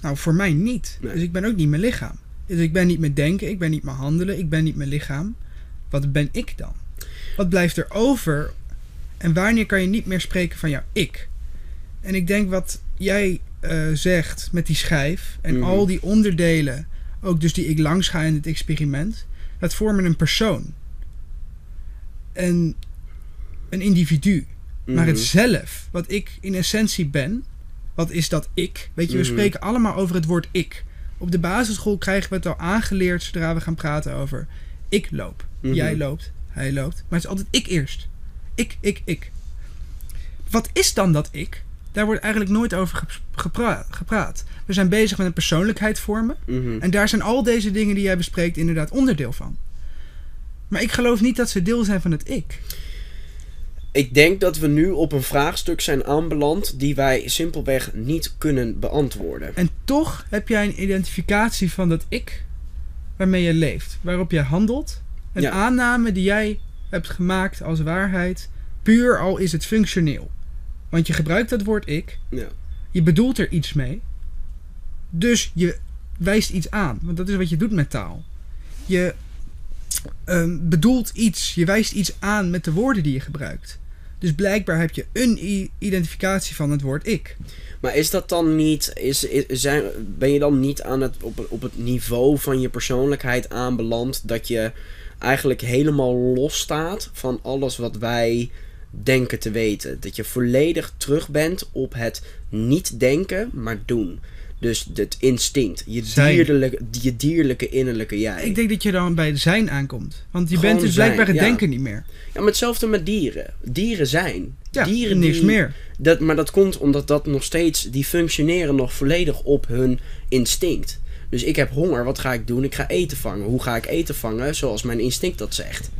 Nou, voor mij niet. Nee. Dus ik ben ook niet mijn lichaam. Dus ik ben niet mijn denken, ik ben niet mijn handelen, ik ben niet mijn lichaam. Wat ben ik dan? Wat blijft er over? En wanneer kan je niet meer spreken van jouw ik? En ik denk wat jij eh, zegt met die schijf en Mhm. al die onderdelen, ook dus die ik langs ga in het experiment, dat vormen een persoon. En een individu. Maar het Mhm. zelf, wat ik in essentie ben, wat is dat ik? Weet je, we Mhm. spreken allemaal over het woord ik. Op de basisschool krijgen we het al aangeleerd zodra we gaan praten over ik loop. Mhm. Jij loopt, hij loopt. Maar het is altijd ik eerst. Ik, ik, ik. Wat is dan dat ik? Daar wordt eigenlijk nooit over gep- gepra- gepraat. We zijn bezig met een persoonlijkheid vormen. Mhm. En daar zijn al deze dingen die jij bespreekt inderdaad onderdeel van. Maar ik geloof niet dat ze deel zijn van het ik. Ik denk dat we nu op een vraagstuk zijn aanbeland die wij simpelweg niet kunnen beantwoorden. En toch heb jij een identificatie van dat ik. waarmee je leeft, waarop je handelt. Een Ja. aanname die jij hebt gemaakt als waarheid, puur al is het functioneel. Want je gebruikt dat woord ik, Ja. je bedoelt er iets mee, dus je wijst iets aan. Want dat is wat je doet met taal. Je ehm, bedoelt iets, je wijst iets aan met de woorden die je gebruikt. Dus blijkbaar heb je een identificatie van het woord ik. Maar is dat dan niet, is, is- zijn, ben je dan niet aan het, op, op het niveau van je persoonlijkheid aanbeland dat je eigenlijk helemaal los staat van alles wat wij denken te weten? Dat je volledig terug bent op het niet denken, maar doen. Dus het instinct, je Zijn. dierlijke, je dierlijke innerlijke jij. Ik denk dat je dan bij zijn aankomt. Want je Gewoon bent dus zijn, blijkbaar het ja. denken niet meer. Ja, maar hetzelfde met dieren. Dieren zijn. Ja, dieren niks die- meer. Dat, maar dat komt omdat dat nog steeds, die functioneren nog volledig op hun instinct. Dus ik heb honger, wat ga ik doen? Ik ga eten vangen. Hoe ga ik eten vangen? Zoals mijn instinct dat zegt.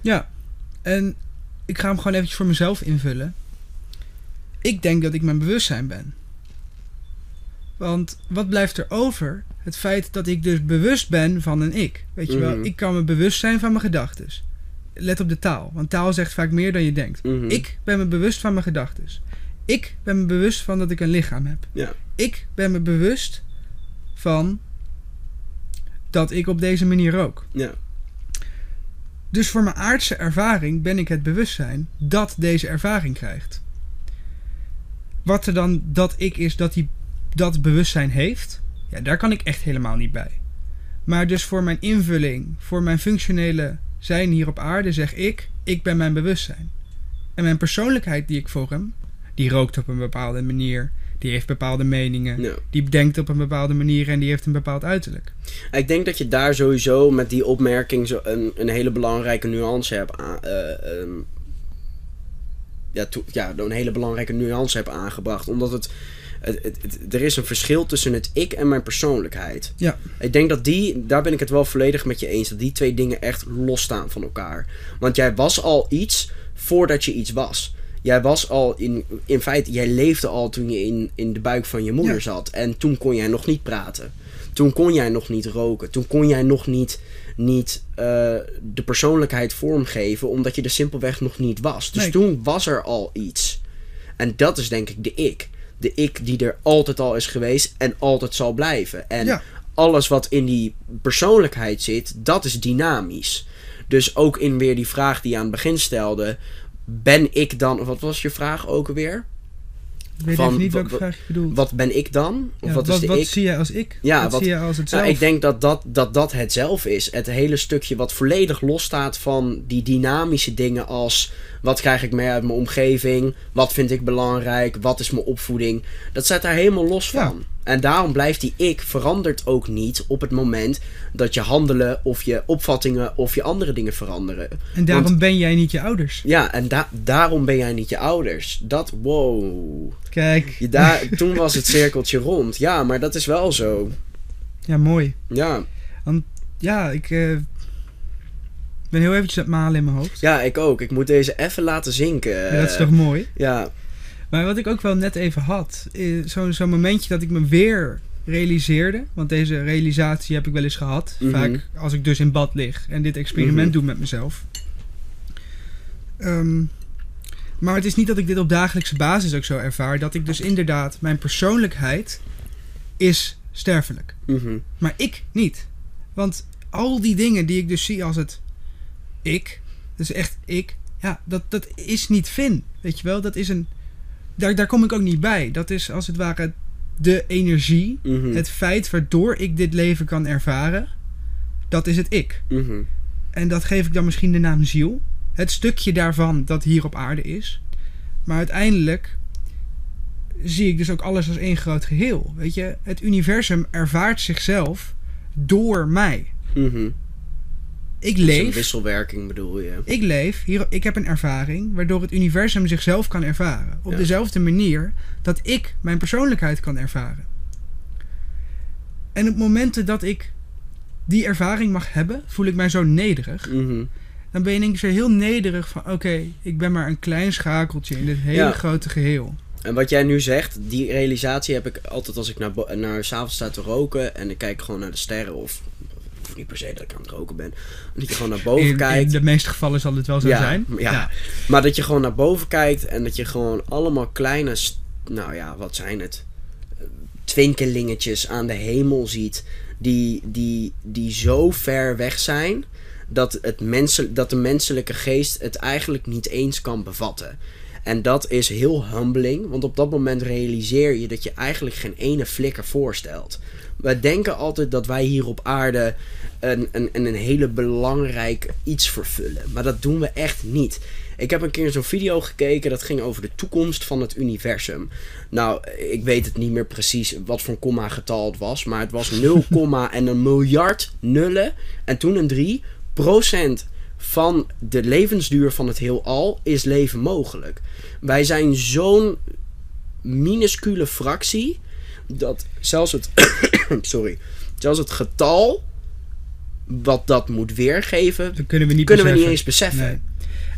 Ja, en ik ga hem gewoon eventjes voor mezelf invullen. Ik denk dat ik mijn bewustzijn ben. Want wat blijft er over? Het feit dat ik dus bewust ben van een ik. Weet je wel, Mhm. ik kan me bewust zijn van mijn gedachten. Let op de taal, want taal zegt vaak meer dan je denkt. Mhm. Ik ben me bewust van mijn gedachten. Ik ben me bewust van dat ik een lichaam heb. Ja. Ik ben me bewust van dat ik op deze manier rook. Ja. Dus voor mijn aardse ervaring ben ik het bewustzijn dat deze ervaring krijgt. Wat er dan dat ik is dat hij dat bewustzijn heeft, ja, daar kan ik echt helemaal niet bij. Maar dus voor mijn invulling, voor mijn functionele zijn hier op aarde, zeg ik: ik ben mijn bewustzijn. En mijn persoonlijkheid die ik vorm, die rookt op een bepaalde manier, die heeft bepaalde meningen, Ja. die denkt op een bepaalde manier en die heeft een bepaald uiterlijk. Ik denk dat je daar sowieso met die opmerking zo een, een hele belangrijke nuance hebt aan, eh, ehm, ja, ja, een hele belangrijke nuance hebt aangebracht. Omdat het, het, het, het- er is een verschil tussen het ik en mijn persoonlijkheid. Ja. Ik denk dat die, daar ben ik het wel volledig met je eens, dat die twee dingen echt losstaan van elkaar. Want jij was al iets voordat je iets was. Jij was al in, in feite, jij leefde al toen je in, in de buik van je moeder Ja. zat. En toen kon jij nog niet praten. Toen kon jij nog niet roken. Toen kon jij nog niet, niet eh, de persoonlijkheid vormgeven, omdat je er simpelweg nog niet was. Dus Nee. toen was er al iets. En dat is denk ik de ik. De ik die er altijd al is geweest en altijd zal blijven. En Ja. alles wat in die persoonlijkheid zit, dat is dynamisch. Dus ook in weer die vraag die je aan het begin stelde. Ben ik dan... Wat was je vraag ook alweer? Ik weet Van- even niet wa- welke wa- vraag je bedoelt. Wat ben ik dan? Of Ja, wat wat is de wat ik? zie je als ik? Ja, wat, wat- zie je als het zelf? Nou, ik denk dat dat, dat dat het zelf is. Het hele stukje wat volledig losstaat van die dynamische dingen als... Wat krijg ik mee uit mijn omgeving? Wat vind ik belangrijk? Wat is mijn opvoeding? Dat staat daar helemaal los Ja. van. En daarom blijft die ik verandert ook niet op het moment dat je handelen of je opvattingen of je andere dingen veranderen. en daarom want- ben jij niet je ouders. Ja, en da- daarom ben jij niet je ouders. Dat, wow. Kijk, Je daar, toen was het cirkeltje rond. Ja, maar dat is wel zo. ja mooi. Ja, Ja, ik eh, ben heel eventjes aan het malen in mijn hoofd. ja ik ook. Ik moet deze even laten zinken. Ja, dat is toch mooi? Ja, Maar wat ik ook wel net even had, zo'n zo'n momentje dat ik me weer realiseerde. Want deze realisatie heb ik wel eens gehad. Mhm. Vaak als ik dus in bad lig en dit experiment Mhm. doe met mezelf. Ehm, maar het is niet dat ik dit op dagelijkse basis ook zo ervaar. Dat ik dus inderdaad, mijn persoonlijkheid is sterfelijk. mhm, Maar ik niet. Want al die dingen die ik dus zie als het ik, dus echt ik, ja, dat, dat is niet Finn. Weet je wel, dat is een. Daar, daar kom ik ook niet bij. Dat is als het ware de energie, mhm, het feit waardoor ik dit leven kan ervaren. Dat is het ik. mhm. En dat geef ik dan misschien de naam ziel. Het stukje daarvan dat hier op aarde is. Maar uiteindelijk zie ik dus ook alles als één groot geheel. Weet je, het universum ervaart zichzelf door mij. mhm. Ik Dus leef, wisselwerking bedoel je. ik leef, hier, ik heb een ervaring waardoor het universum zichzelf kan ervaren. Op Ja. dezelfde manier dat ik mijn persoonlijkheid kan ervaren. En op momenten dat ik die ervaring mag hebben, voel ik mij zo nederig. Mhm. Dan ben je denk ik zo heel nederig van... Oké, ik ben maar een klein schakeltje in dit hele Ja. grote geheel. En wat jij nu zegt, die realisatie heb ik altijd als ik naar, naar s'avonds sta te roken en ik kijk gewoon naar de sterren of niet per se dat ik aan het roken ben. Dat je gewoon naar boven In, in kijkt. de meeste gevallen zal dit wel zo Ja, zijn. ja. Maar dat je gewoon naar boven kijkt en dat je gewoon allemaal kleine, nou ja, wat zijn het? Twinkelingetjes aan de hemel ziet. Die, die, die zo ver weg zijn dat, het mensen, dat de menselijke geest het eigenlijk niet eens kan bevatten. En dat is heel humbling, want op dat moment realiseer je dat je eigenlijk geen ene flikker voorstelt. We denken altijd dat wij hier op aarde een, een, een, een hele belangrijk iets vervullen. Maar dat doen we echt niet. Ik heb een keer zo'n video gekeken dat ging over de toekomst van het universum. Nou, ik weet het niet meer precies wat voor komma getal het was. Maar het was 0, en een miljard nullen. En toen een 3 procent van de levensduur van het heelal is leven mogelijk. Wij zijn zo'n minuscule fractie dat zelfs het, sorry, zelfs het getal wat dat moet weergeven, Dat kunnen we niet kunnen we niet eens beseffen. Nee.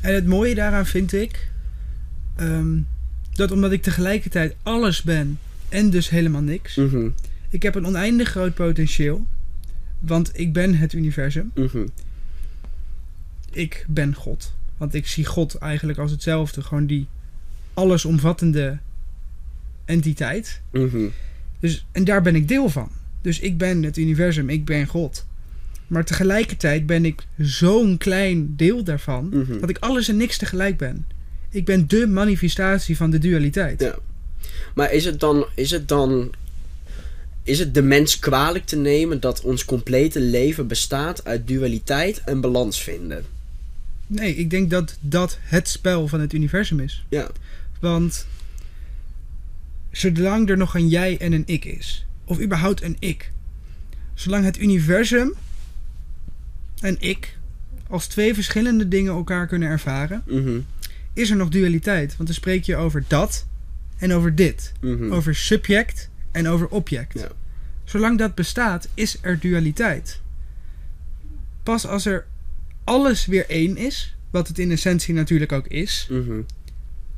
En het mooie daaraan vind ik ehm, dat omdat ik tegelijkertijd alles ben en dus helemaal niks, Mhm, ik heb een oneindig groot potentieel. Want ik ben het universum. mhm, Ik ben God. Want ik zie God eigenlijk als hetzelfde. Gewoon die allesomvattende entiteit. mhm. Dus, en daar ben ik deel van. Dus ik ben het universum, ik ben God. Maar tegelijkertijd ben ik zo'n klein deel daarvan Mhm. dat ik alles en niks tegelijk ben. Ik ben de manifestatie van de dualiteit. Ja. Maar is het dan, is het dan, is het de mens kwalijk te nemen dat ons complete leven bestaat uit dualiteit en balans vinden? Nee, ik denk dat dat het spel van het universum is. Ja. Want zolang er nog een jij en een ik is, of überhaupt een ik, zolang het universum en ik als twee verschillende dingen elkaar kunnen ervaren, Mhm, is er nog dualiteit. Want dan spreek je over dat en over dit. mhm. Over subject en over object. Ja. Zolang dat bestaat, is er dualiteit. Pas als er alles weer één is, wat het in essentie natuurlijk ook is, Mhm.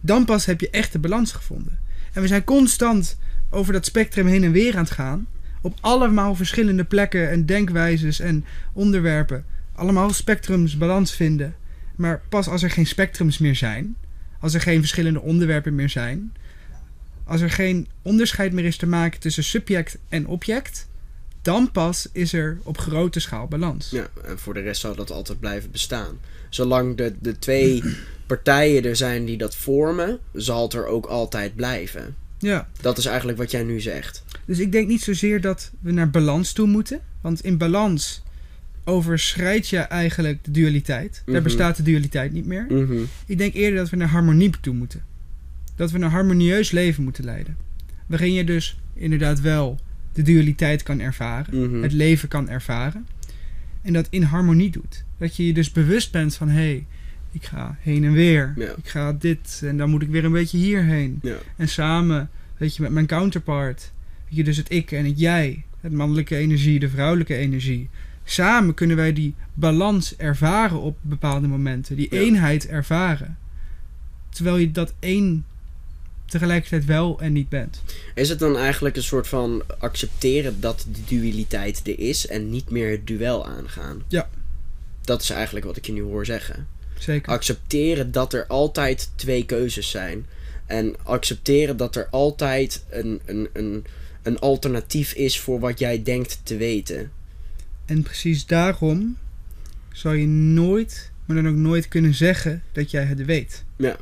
dan pas heb je echt de balans gevonden. En we zijn constant over dat spectrum heen en weer aan het gaan. Op allemaal verschillende plekken en denkwijzes en onderwerpen. Allemaal spectrums balans vinden. Maar pas als er geen spectrums meer zijn, als er geen verschillende onderwerpen meer zijn, als er geen onderscheid meer is te maken tussen subject en object, dan pas is er op grote schaal balans. Ja, en voor de rest zou dat altijd blijven bestaan. Zolang de, de twee partijen er zijn die dat vormen, zal het er ook altijd blijven. Ja. Dat is eigenlijk wat jij nu zegt. Dus ik denk niet zozeer dat we naar balans toe moeten. Want in balans overschrijd je eigenlijk de dualiteit. Daar Mhm. bestaat de dualiteit niet meer. Mhm. Ik denk eerder dat we naar harmonie toe moeten. Dat we een harmonieus leven moeten leiden. Waarin je dus inderdaad wel de dualiteit kan ervaren. Mhm. Het leven kan ervaren. En dat in harmonie doet. Dat je je dus bewust bent van... hé, hey, ik ga heen en weer. Ja. Ik ga dit en dan moet ik weer een beetje hierheen. Ja. En samen, weet je, met mijn counterpart. Weet je, dus het ik en het jij. Het mannelijke energie, de vrouwelijke energie. Samen kunnen wij die balans ervaren op bepaalde momenten. Die Ja. eenheid ervaren. Terwijl je dat één tegelijkertijd wel en niet bent. Is het dan eigenlijk een soort van accepteren dat de dualiteit er is en niet meer het duel aangaan? Ja. Dat is eigenlijk wat ik je nu hoor zeggen. Zeker. Accepteren dat er altijd twee keuzes zijn. En accepteren dat er altijd een, een, een, een alternatief is voor wat jij denkt te weten. En precies daarom zou je nooit, maar dan ook nooit kunnen zeggen dat jij het weet. Ja.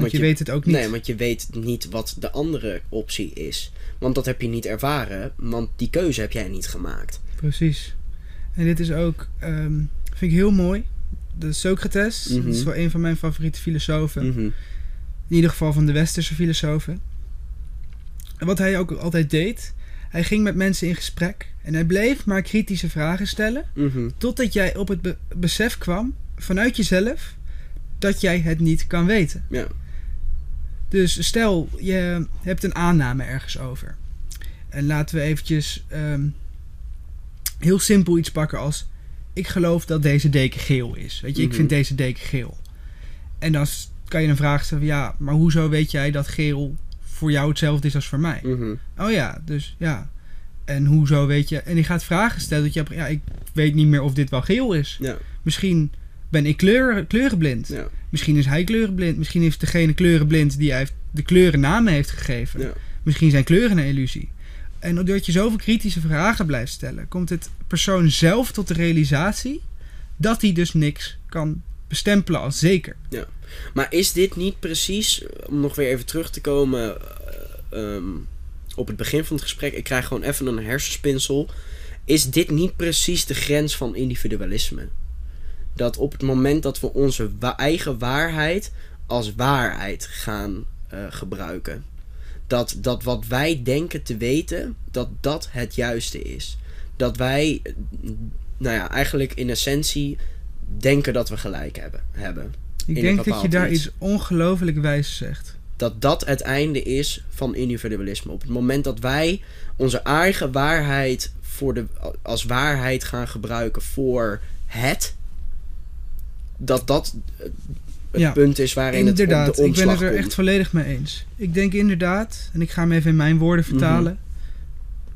Want, je, je- weet het ook niet. Nee, want je weet niet wat de andere optie is. Want dat heb je niet ervaren, want die keuze heb jij niet gemaakt. Precies. En dit is ook, ehm, vind ik heel mooi. De Socrates, Mhm. dat is wel een van mijn favoriete filosofen. Mhm. In ieder geval van de westerse filosofen. En wat hij ook altijd deed, hij ging met mensen in gesprek. En hij bleef maar kritische vragen stellen. Mhm. Totdat jij op het be- besef kwam, vanuit jezelf, dat jij het niet kan weten. Ja. Dus stel, je hebt een aanname ergens over. En laten we eventjes ehm, heel simpel iets pakken als... Ik geloof dat deze deken geel is. Weet je, ik Mhm. vind deze deken geel. En dan kan je een vraag stellen van... Ja, maar hoezo weet jij dat geel voor jou hetzelfde is als voor mij? Mhm. Oh ja, dus ja. En hoezo weet je? En die gaat vragen stellen dat je, ja, ik weet niet meer of dit wel geel is. Ja, Misschien ben ik kleur, kleurenblind. ja, Misschien is hij kleurenblind. Misschien is degene kleurenblind die hij heeft, de kleuren namen heeft gegeven. ja. Misschien zijn kleuren een illusie. En doordat je zoveel kritische vragen blijft stellen, komt het persoon zelf tot de realisatie dat hij dus niks kan bestempelen als zeker. Maar is dit niet precies, om nog weer even terug te komen eh, ehm, op het begin van het gesprek, ik krijg gewoon even een hersenspinsel. Is dit niet precies de grens van individualisme? Dat op het moment dat we onze wa- eigen waarheid als waarheid gaan eh, gebruiken, dat, dat wat wij denken te weten, dat dat het juiste is. Dat wij, eh, nou ja, eigenlijk in essentie denken dat we gelijk hebben. hebben. Ik denk dat je daar iets. iets ongelooflijk wijs zegt. dat dat het einde is van individualisme. Op het moment dat wij onze eigen waarheid voor de, als waarheid gaan gebruiken voor het, dat dat het Ja, punt is waarin het Inderdaad, op de ik omslag ben het er echt volledig mee eens. Ik denk inderdaad, en ik ga hem even in mijn woorden Mhm. vertalen.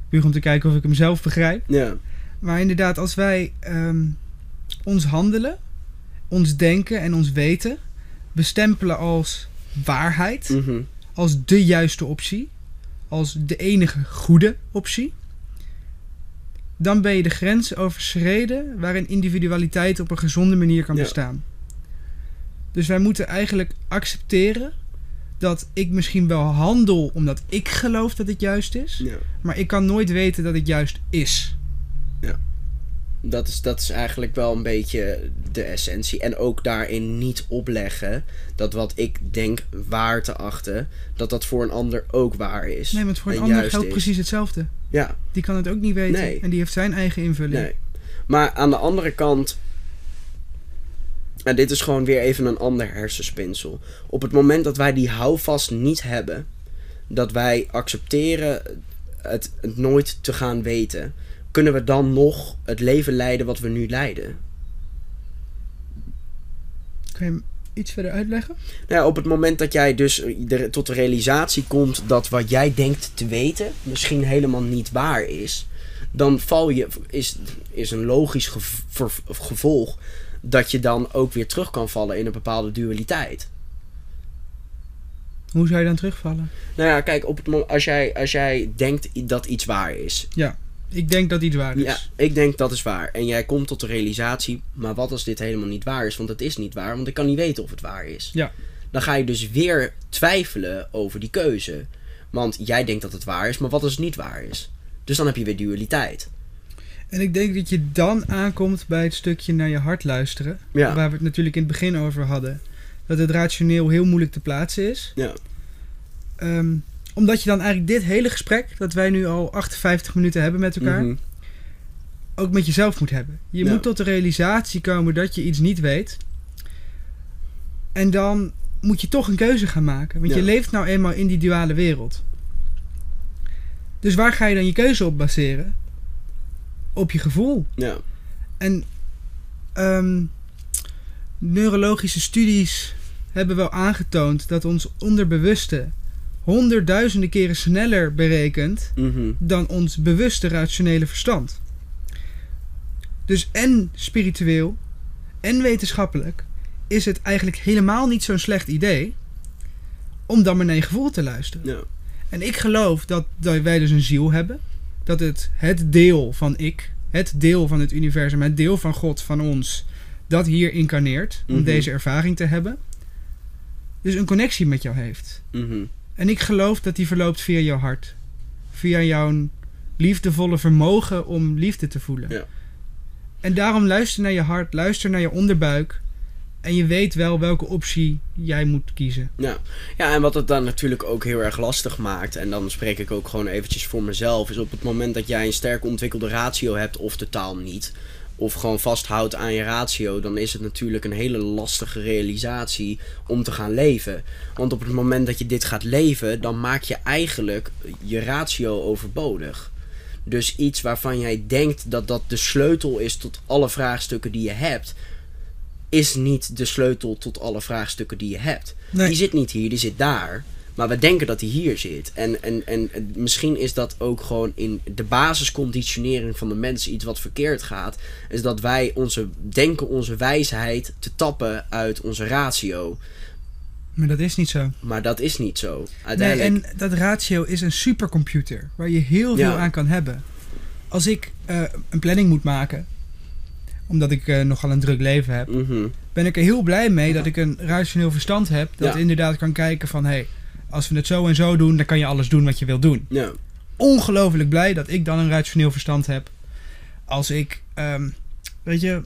Puur om te kijken of ik hem zelf begrijp. Ja, Maar inderdaad, als wij ehm, ons handelen, ons denken en ons weten bestempelen als waarheid, mhm, als de juiste optie, als de enige goede optie, dan ben je de grens overschreden waarin individualiteit op een gezonde manier kan Ja. bestaan. Dus wij moeten eigenlijk accepteren dat ik misschien wel handel omdat ik geloof dat het juist is, ja. maar ik kan nooit weten dat het juist is. Dat, is, dat is eigenlijk wel een beetje de essentie. En ook daarin niet opleggen dat wat ik denk waar te achten, dat dat voor een ander ook waar is. Nee, want voor een en ander geldt is. precies hetzelfde. Ja, Die kan het ook niet weten Nee. en die heeft zijn eigen invulling. Nee. Maar aan de andere kant. En dit is gewoon weer even een ander hersenspinsel. Op het moment dat wij die houvast niet hebben, dat wij accepteren het, het nooit te gaan weten, kunnen we dan nog het leven leiden wat we nu leiden? Je hem iets verder uitleggen? Nou ja, op het moment dat jij dus er- tot de realisatie komt dat wat jij denkt te weten misschien helemaal niet waar is, dan val je, is, is een logisch gev- gevolg dat je dan ook weer terug kan vallen in een bepaalde dualiteit. Hoe zou je dan terugvallen? Nou ja, kijk, op het moment, als, jij, als jij denkt dat iets waar is. Ja, ik denk dat iets waar is. Ja, ik denk dat is waar. En jij komt tot de realisatie, maar wat als dit helemaal niet waar is? Want het is niet waar, want ik kan niet weten of het waar is. Ja. Dan ga je dus weer twijfelen over die keuze. Want jij denkt dat het waar is, maar wat als het niet waar is? Dus dan heb je weer dualiteit. En ik denk dat je dan aankomt bij het stukje naar je hart luisteren. Ja. Waar we het natuurlijk in het begin over hadden. Dat het rationeel heel moeilijk te plaatsen is. Ja. Ehm, omdat je dan eigenlijk dit hele gesprek, dat wij nu al 58 minuten hebben met elkaar, Mhm. ook met jezelf moet hebben. Je Ja. moet tot de realisatie komen dat je iets niet weet. En dan moet je toch een keuze gaan maken. Want Ja. je leeft nou eenmaal in die duale wereld. Dus waar ga je dan je keuze op baseren? Op je gevoel. Ja. En ehm, neurologische studies hebben wel aangetoond dat ons onderbewuste honderdduizenden keren sneller berekent Mhm. dan ons bewuste rationele verstand. Dus en spiritueel en wetenschappelijk is het eigenlijk helemaal niet zo'n slecht idee om dan maar naar je gevoel te luisteren. Ja. En ik geloof dat, dat wij dus een ziel hebben. Dat het, het deel van ik, het deel van het universum, het deel van God, van ons, dat hier incarneert om Mhm. deze ervaring te hebben. Dus een connectie met jou heeft. Mhm. En ik geloof dat die verloopt via jouw hart. Via jouw liefdevolle vermogen om liefde te voelen. Ja. En daarom luister naar je hart, luister naar je onderbuik. En je weet wel welke optie jij moet kiezen. Ja. ja, en wat het dan natuurlijk ook heel erg lastig maakt, en dan spreek ik ook gewoon eventjes voor mezelf, is op het moment dat jij een sterk ontwikkelde ratio hebt of totaal niet, of gewoon vasthoudt aan je ratio, dan is het natuurlijk een hele lastige realisatie om te gaan leven. Want op het moment dat je dit gaat leven, dan maak je eigenlijk je ratio overbodig. Dus iets waarvan jij denkt dat dat de sleutel is tot alle vraagstukken die je hebt, is niet de sleutel tot alle vraagstukken die je hebt. Nee. Die zit niet hier, die zit daar. Maar we denken dat hij hier zit. En, en, en en misschien is dat ook gewoon in de basisconditionering van de mensen iets wat verkeerd gaat. Is dat wij onze denken, onze wijsheid te tappen uit onze ratio. Maar dat is niet zo. Maar dat is niet zo. Nee, Uiteindelijk. en dat ratio is een supercomputer waar je heel veel Ja. aan kan hebben. Als ik eh, een planning moet maken, omdat ik eh, nogal een druk leven heb, Mhm. ben ik er heel blij mee dat ik een rationeel verstand heb. Dat Ja. inderdaad kan kijken van, hé, hey, als we het zo en zo doen, dan kan je alles doen wat je wil doen. Ja. Ongelooflijk blij dat ik dan een rationeel verstand heb. Als ik, ehm, weet je,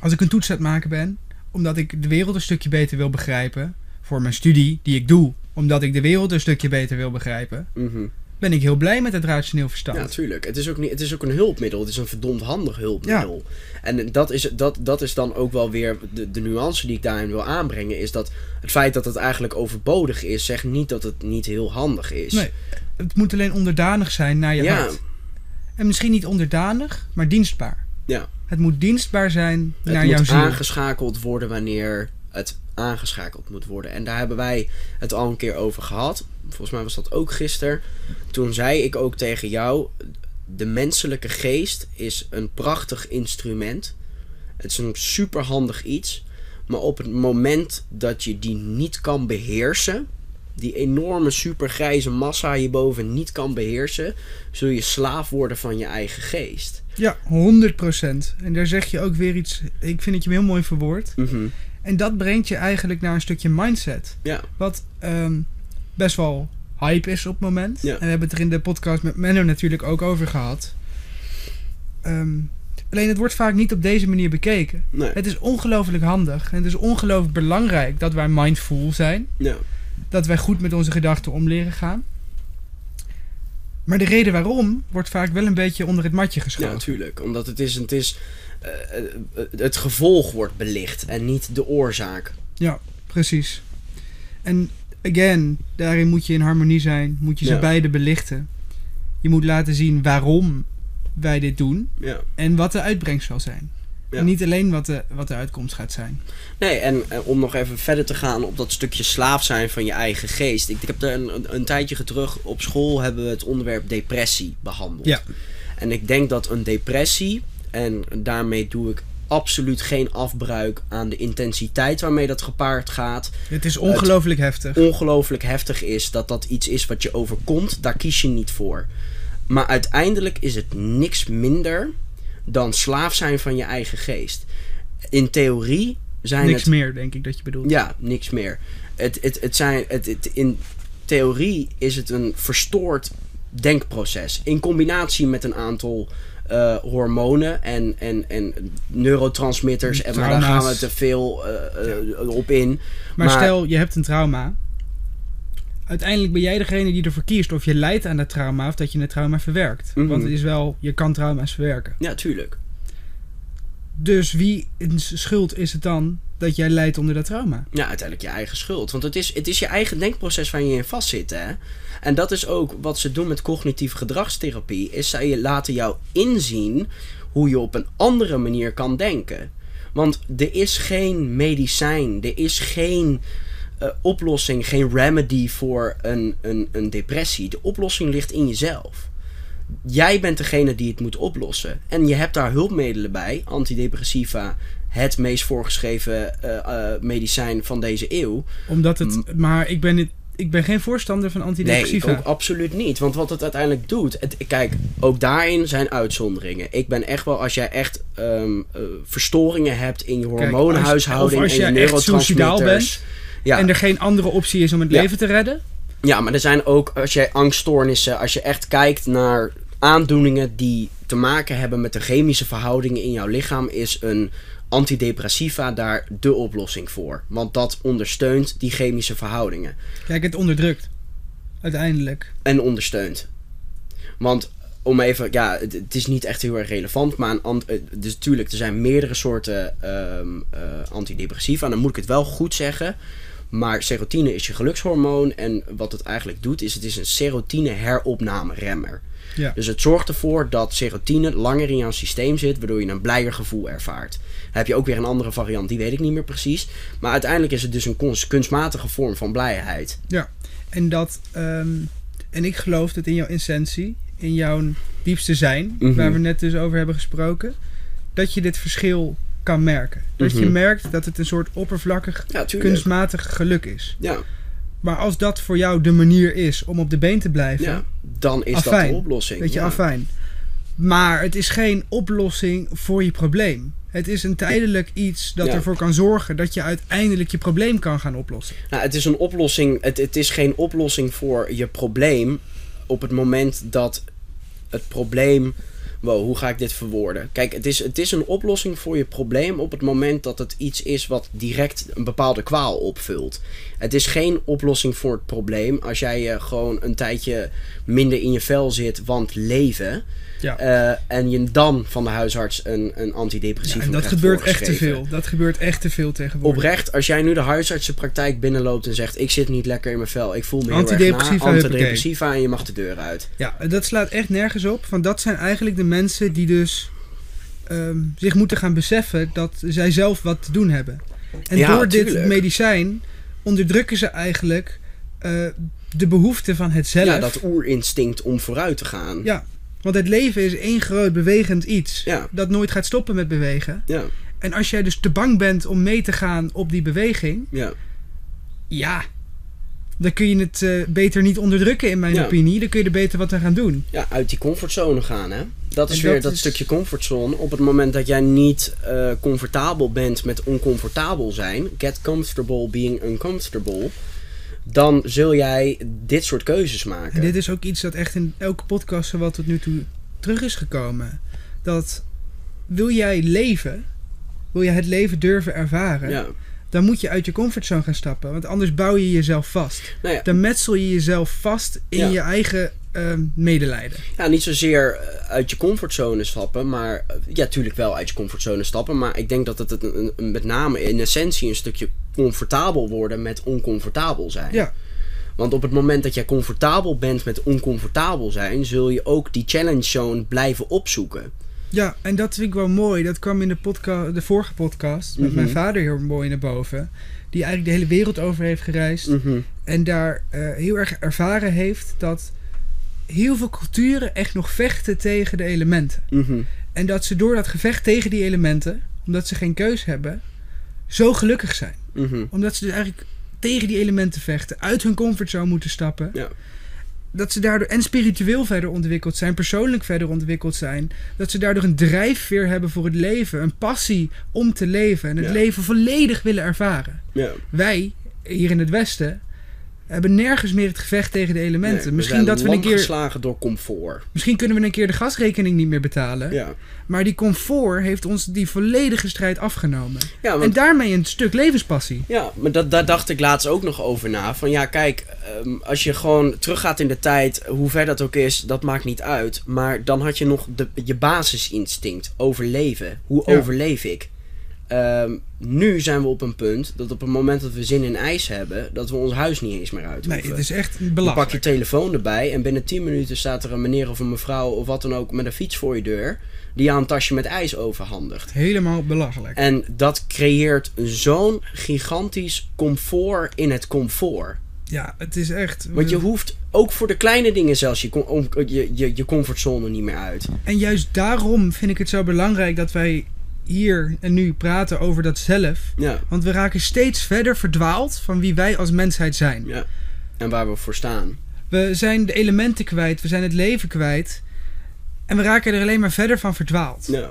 als ik een toets aan het maken ben, omdat ik de wereld een stukje beter wil begrijpen, voor mijn studie die ik doe, omdat ik de wereld een stukje beter wil begrijpen, Mhm. Ben ik heel blij met het rationeel verstand. Ja, tuurlijk. Het is, ook niet, het is ook een hulpmiddel. Het is een verdomd handig hulpmiddel. En dat is, dat, dat is dan ook wel weer de, de nuance die ik daarin wil aanbrengen. Is dat het feit dat het eigenlijk overbodig is, zegt niet dat het niet heel handig is. Nee, het moet alleen onderdanig zijn naar je Ja. hart. En misschien niet onderdanig, maar dienstbaar. Ja. Het moet dienstbaar zijn Het naar moet jouw ziel. aangeschakeld worden wanneer het aangeschakeld moet worden. En daar hebben wij het al een keer over gehad. Volgens mij was dat ook gisteren. Toen zei ik ook tegen jou: de menselijke geest is een prachtig instrument. Het is een superhandig iets. Maar op het moment dat je die niet kan beheersen, die enorme supergrijze massa hierboven niet kan beheersen, zul je slaaf worden van je eigen geest. Ja, 100%. En daar zeg je ook weer iets, ik vind dat je hem heel mooi verwoord. Mhm. En dat brengt je eigenlijk naar een stukje mindset. Ja. Wat ehm, best wel hype is op het moment. Ja. En we hebben het er in de podcast met Menno natuurlijk ook over gehad. Ehm, alleen het wordt vaak niet op deze manier bekeken. Nee. Het is ongelooflijk handig en het is ongelooflijk belangrijk dat wij mindful zijn. Ja. Dat wij goed met onze gedachten om leren gaan. Maar de reden waarom wordt vaak wel een beetje onder het matje Ja, geschoven. natuurlijk. Omdat het is, het is het gevolg wordt belicht en niet de oorzaak. Ja, precies. En again, daarin moet je in harmonie zijn. Moet je ze Ja. beide belichten. Je moet laten zien waarom wij dit doen. Ja. En wat de uitbrengsel zijn. Ja. En niet alleen wat de, wat de uitkomst gaat zijn. Nee, en eh, om nog even verder te gaan op dat stukje slaaf zijn van je eigen geest. Ik, ik heb er een, een, een tijdje terug op school hebben we het onderwerp depressie behandeld. Ja. En ik denk dat een depressie, en daarmee doe ik absoluut geen afbruik aan de intensiteit waarmee dat gepaard gaat. Het is ongelooflijk heftig. ongelooflijk heftig is, dat dat iets is wat je overkomt, daar kies je niet voor. Maar uiteindelijk is het niks minder dan slaaf zijn van je eigen geest. In theorie zijn Niks het... meer, denk ik dat je bedoelt. Ja, niks meer. Het, het, het zijn, het, het, in theorie is het een verstoord denkproces. In combinatie met een aantal eh, hormonen en, en, en neurotransmitters. En, maar daar gaan we te veel eh, eh, op in. Maar, Maar- stel, je hebt een trauma. Uiteindelijk ben jij degene die ervoor kiest of je lijdt aan dat trauma of dat je het trauma verwerkt. Mhm. Want het is wel, je kan trauma's verwerken. Ja, tuurlijk. Dus wie schuld is het dan dat jij lijdt onder dat trauma? Ja, uiteindelijk je eigen schuld. Want het is, het is je eigen denkproces waar je in vastzit, hè. En dat is ook wat ze doen met cognitieve gedragstherapie. Is zij laten jou inzien hoe je op een andere manier kan denken. Want er is geen medicijn, er is geen eh, oplossing, geen remedy voor een, een, een depressie. De oplossing ligt in jezelf. Jij bent degene die het moet oplossen. En je hebt daar hulpmiddelen bij, antidepressiva, het meest voorgeschreven eh, eh, medicijn van deze eeuw. Omdat het, maar ik ben, het, ik ben geen voorstander van Nee, antidepressiva. ook absoluut niet. Want wat het uiteindelijk doet. Het, kijk, ook daarin zijn uitzonderingen. Ik ben echt wel, als jij echt ehm, eh, verstoringen hebt in je hormoonhuishouding en je je neurotransmitters. Ja, En er geen andere optie is om het Ja. leven te redden. ja, maar er zijn ook, als jij angststoornissen, als je echt kijkt naar aandoeningen die te maken hebben met de chemische verhoudingen in jouw lichaam, is een antidepressiva daar de oplossing voor. Want dat ondersteunt die chemische verhoudingen. Kijk, het onderdrukt. Uiteindelijk. en ondersteunt. Want om even, ja, het, het is niet echt heel erg relevant, maar een eh, dus natuurlijk, er zijn meerdere soorten ehm, eh, antidepressiva. En dan moet ik het wel goed zeggen. Maar serotine is je gelukshormoon. En wat het eigenlijk doet, is het is een serotine heropnameremmer. Ja. Dus het zorgt ervoor dat serotine langer in jouw systeem zit, waardoor je een blijer gevoel ervaart. Dan heb je ook weer een andere variant, die weet ik niet meer precies. Maar uiteindelijk is het dus een kunst- kunstmatige vorm van blijheid. Ja, en dat, ehm, en ik geloof dat in jouw essentie, in jouw diepste zijn, Mhm. waar we net dus over hebben gesproken, dat je dit verschil kan merken. Dat je Mhm. merkt dat het een soort oppervlakkig, Ja, kunstmatig geluk is. Ja, Maar als dat voor jou de manier is om op de been te blijven, ja, dan is dat de oplossing. weet je, ja. afijn. Maar het is geen oplossing voor je probleem. Het is een tijdelijk iets dat Ja. ervoor kan zorgen dat je uiteindelijk je probleem kan gaan oplossen. Nou, het is een oplossing. Het, het is geen oplossing voor je probleem op het moment dat het probleem. Wow, hoe ga ik dit verwoorden? Kijk, het is, het is een oplossing voor je probleem op het moment dat het iets is wat direct een bepaalde kwaal opvult. Het is geen oplossing voor het probleem als jij eh, gewoon een tijdje minder in je vel zit, want leven. Ja. eh, en je dan van de huisarts een, een antidepressief Ja, en dat gebeurt echt te veel. Dat gebeurt echt te veel tegenwoordig. Oprecht, als jij nu de huisartsenpraktijk binnenloopt en zegt: Ik zit niet lekker in mijn vel, ik voel me heel erg Antidepressiva, na, huppakee. antidepressiva en je mag de deur uit. Ja, dat slaat echt nergens op. Want dat zijn eigenlijk de mensen die dus ehm, zich moeten gaan beseffen dat zij zelf wat te doen hebben. En Ja, door dit medicijn onderdrukken ze eigenlijk eh, de behoefte van het zelf. Ja, dat oerinstinct om vooruit te gaan. Ja, want het leven is één groot bewegend iets. Ja. Dat nooit gaat stoppen met bewegen. Ja, En als jij dus te bang bent om mee te gaan op die beweging, ja. ja, dan kun je het eh, beter niet onderdrukken in mijn Ja. opinie. Dan kun je er beter wat aan gaan doen. ja, uit die comfortzone gaan, hè? Dat is En weer dat dat is- stukje comfortzone. Op het moment dat jij niet eh, comfortabel bent met oncomfortabel zijn, get comfortable being uncomfortable, dan zul jij dit soort keuzes maken. En dit is ook iets dat echt in elke podcast wat tot nu toe terug is gekomen. Dat wil jij leven, wil je het leven durven ervaren, ja. dan moet je uit je comfortzone gaan stappen. Want anders bouw je jezelf vast. Nou ja, Dan metsel je jezelf vast in Ja. je eigen ehm, medelijden. Ja, niet zozeer eh, uit je comfortzone stappen, maar eh, ja, natuurlijk wel uit je comfortzone stappen. Maar ik denk dat het een- met name in essentie een stukje comfortabel worden met oncomfortabel zijn. Ja. Want op het moment dat jij comfortabel bent met oncomfortabel zijn, zul je ook die challenge zone blijven opzoeken. Ja, en dat vind ik wel mooi. Dat kwam in de, podca- de vorige podcast met Mhm. mijn vader heel mooi naar boven. Die eigenlijk de hele wereld over heeft gereisd. Mhm. En daar eh, heel erg ervaren heeft dat heel veel culturen echt nog vechten tegen de elementen. Mhm. En dat ze door dat gevecht tegen die elementen, omdat ze geen keus hebben, zo gelukkig zijn. Mhm. Omdat ze dus eigenlijk tegen die elementen vechten, uit hun comfortzone moeten stappen. Ja. Dat ze daardoor en spiritueel verder ontwikkeld zijn, persoonlijk verder ontwikkeld zijn. Dat ze daardoor een drijfveer hebben voor het leven, een passie om te leven en het Ja. leven volledig willen ervaren. Ja. Wij, hier in het Westen, hebben nergens meer het gevecht tegen de elementen. Nee, misschien, dat we een keer, geslagen door comfort. misschien kunnen we een keer de gasrekening niet meer betalen. Ja. Maar die comfort heeft ons die volledige strijd afgenomen. Ja, want En daarmee een stuk levenspassie. Ja, maar dat, daar dacht ik laatst ook nog over na. Van ja, kijk, ehm, als je gewoon teruggaat in de tijd, hoe ver dat ook is, dat maakt niet uit. Maar dan had je nog de, je basisinstinct, overleven. Hoe Ja. overleef ik? Ehm, nu zijn we op een punt dat op het moment dat we zin in ijs hebben, dat we ons huis niet eens meer uit Nee, hoeven. het is echt Je pak je belachelijk. telefoon erbij en binnen 10 minuten staat er een meneer of een mevrouw of wat dan ook met een fiets voor je deur. Die jou een tasje met ijs overhandigt. Helemaal belachelijk. En dat creëert zo'n gigantisch comfort in het comfort. Ja, het is echt... Want je hoeft ook voor de kleine dingen zelfs je, je, je comfortzone niet meer uit. En juist daarom vind ik het zo belangrijk dat wij hier en nu praten over dat zelf. Ja, Want we raken steeds verder verdwaald van wie wij als mensheid zijn. ja. En waar we voor staan. We zijn de elementen kwijt, we zijn het leven kwijt. En we raken er alleen maar verder van verdwaald. Ja,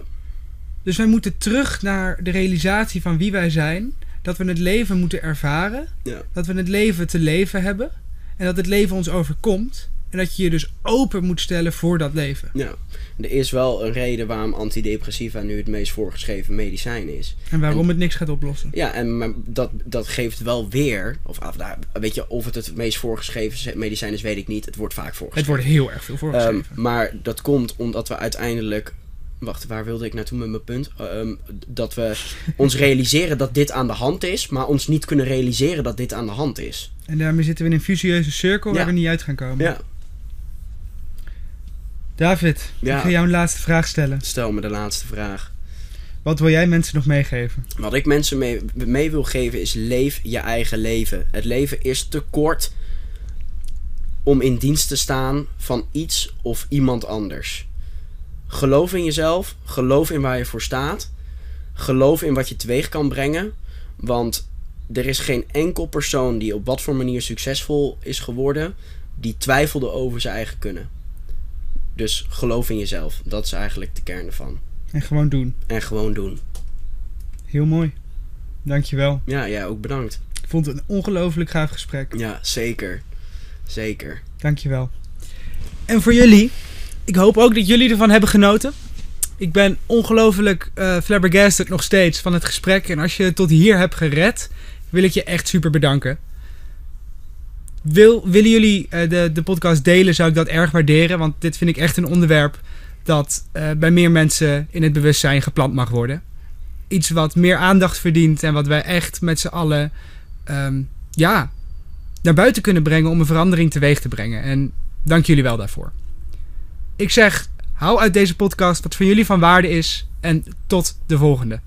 Dus wij moeten terug naar de realisatie van wie wij zijn. Dat we het leven moeten ervaren. ja. Dat we het leven te leven hebben. En dat het leven ons overkomt. En dat je je dus open moet stellen voor dat leven. ja. Er is wel een reden waarom antidepressiva nu het meest voorgeschreven medicijn is. En waarom het niks gaat oplossen. Ja, en maar dat, dat geeft wel weer, of af, nou, weet je, of het het meest voorgeschreven medicijn is, weet ik niet. Het wordt vaak Het voorgeschreven. wordt heel erg veel Ehm, voorgeschreven. maar dat komt omdat we uiteindelijk Wacht, waar wilde ik naartoe met mijn punt? Eh, ehm, dat we ons realiseren dat dit aan de hand is, maar ons niet kunnen realiseren dat dit aan de hand is. En daarmee zitten we in een vicieuze cirkel waar we niet uit gaan komen. Ja, David, Ja. ik ga jou een laatste vraag stellen. stel me de laatste vraag. Wat wil jij mensen nog meegeven? Wat ik mensen mee, mee wil geven is: leef je eigen leven. Het leven is te kort om in dienst te staan van iets of iemand anders. Geloof in jezelf, geloof in waar je voor staat, geloof in wat je teweeg kan brengen, want er is geen enkel persoon die op wat voor manier succesvol is geworden, die twijfelde over zijn eigen kunnen. Dus geloof in jezelf, dat is eigenlijk de kern ervan. En gewoon doen. En gewoon doen. Heel mooi. Dankjewel. Ja, jij ook bedankt. Ik vond het een ongelooflijk gaaf gesprek. Ja, zeker. Zeker. Dankjewel. En voor jullie, ik hoop ook dat jullie ervan hebben genoten. Ik ben ongelooflijk eh flabbergasted nog steeds van het gesprek. En als je het tot hier hebt gered, wil ik je echt super bedanken. Wil, willen jullie eh, de, de podcast delen, zou ik dat erg waarderen. Want dit vind ik echt een onderwerp dat eh, bij meer mensen in het bewustzijn geplant mag worden. Iets wat meer aandacht verdient en wat wij echt met z'n allen ehm, ja, naar buiten kunnen brengen om een verandering teweeg te brengen. En dank jullie wel daarvoor. Ik zeg, hou uit deze podcast wat voor jullie van waarde is en tot de volgende.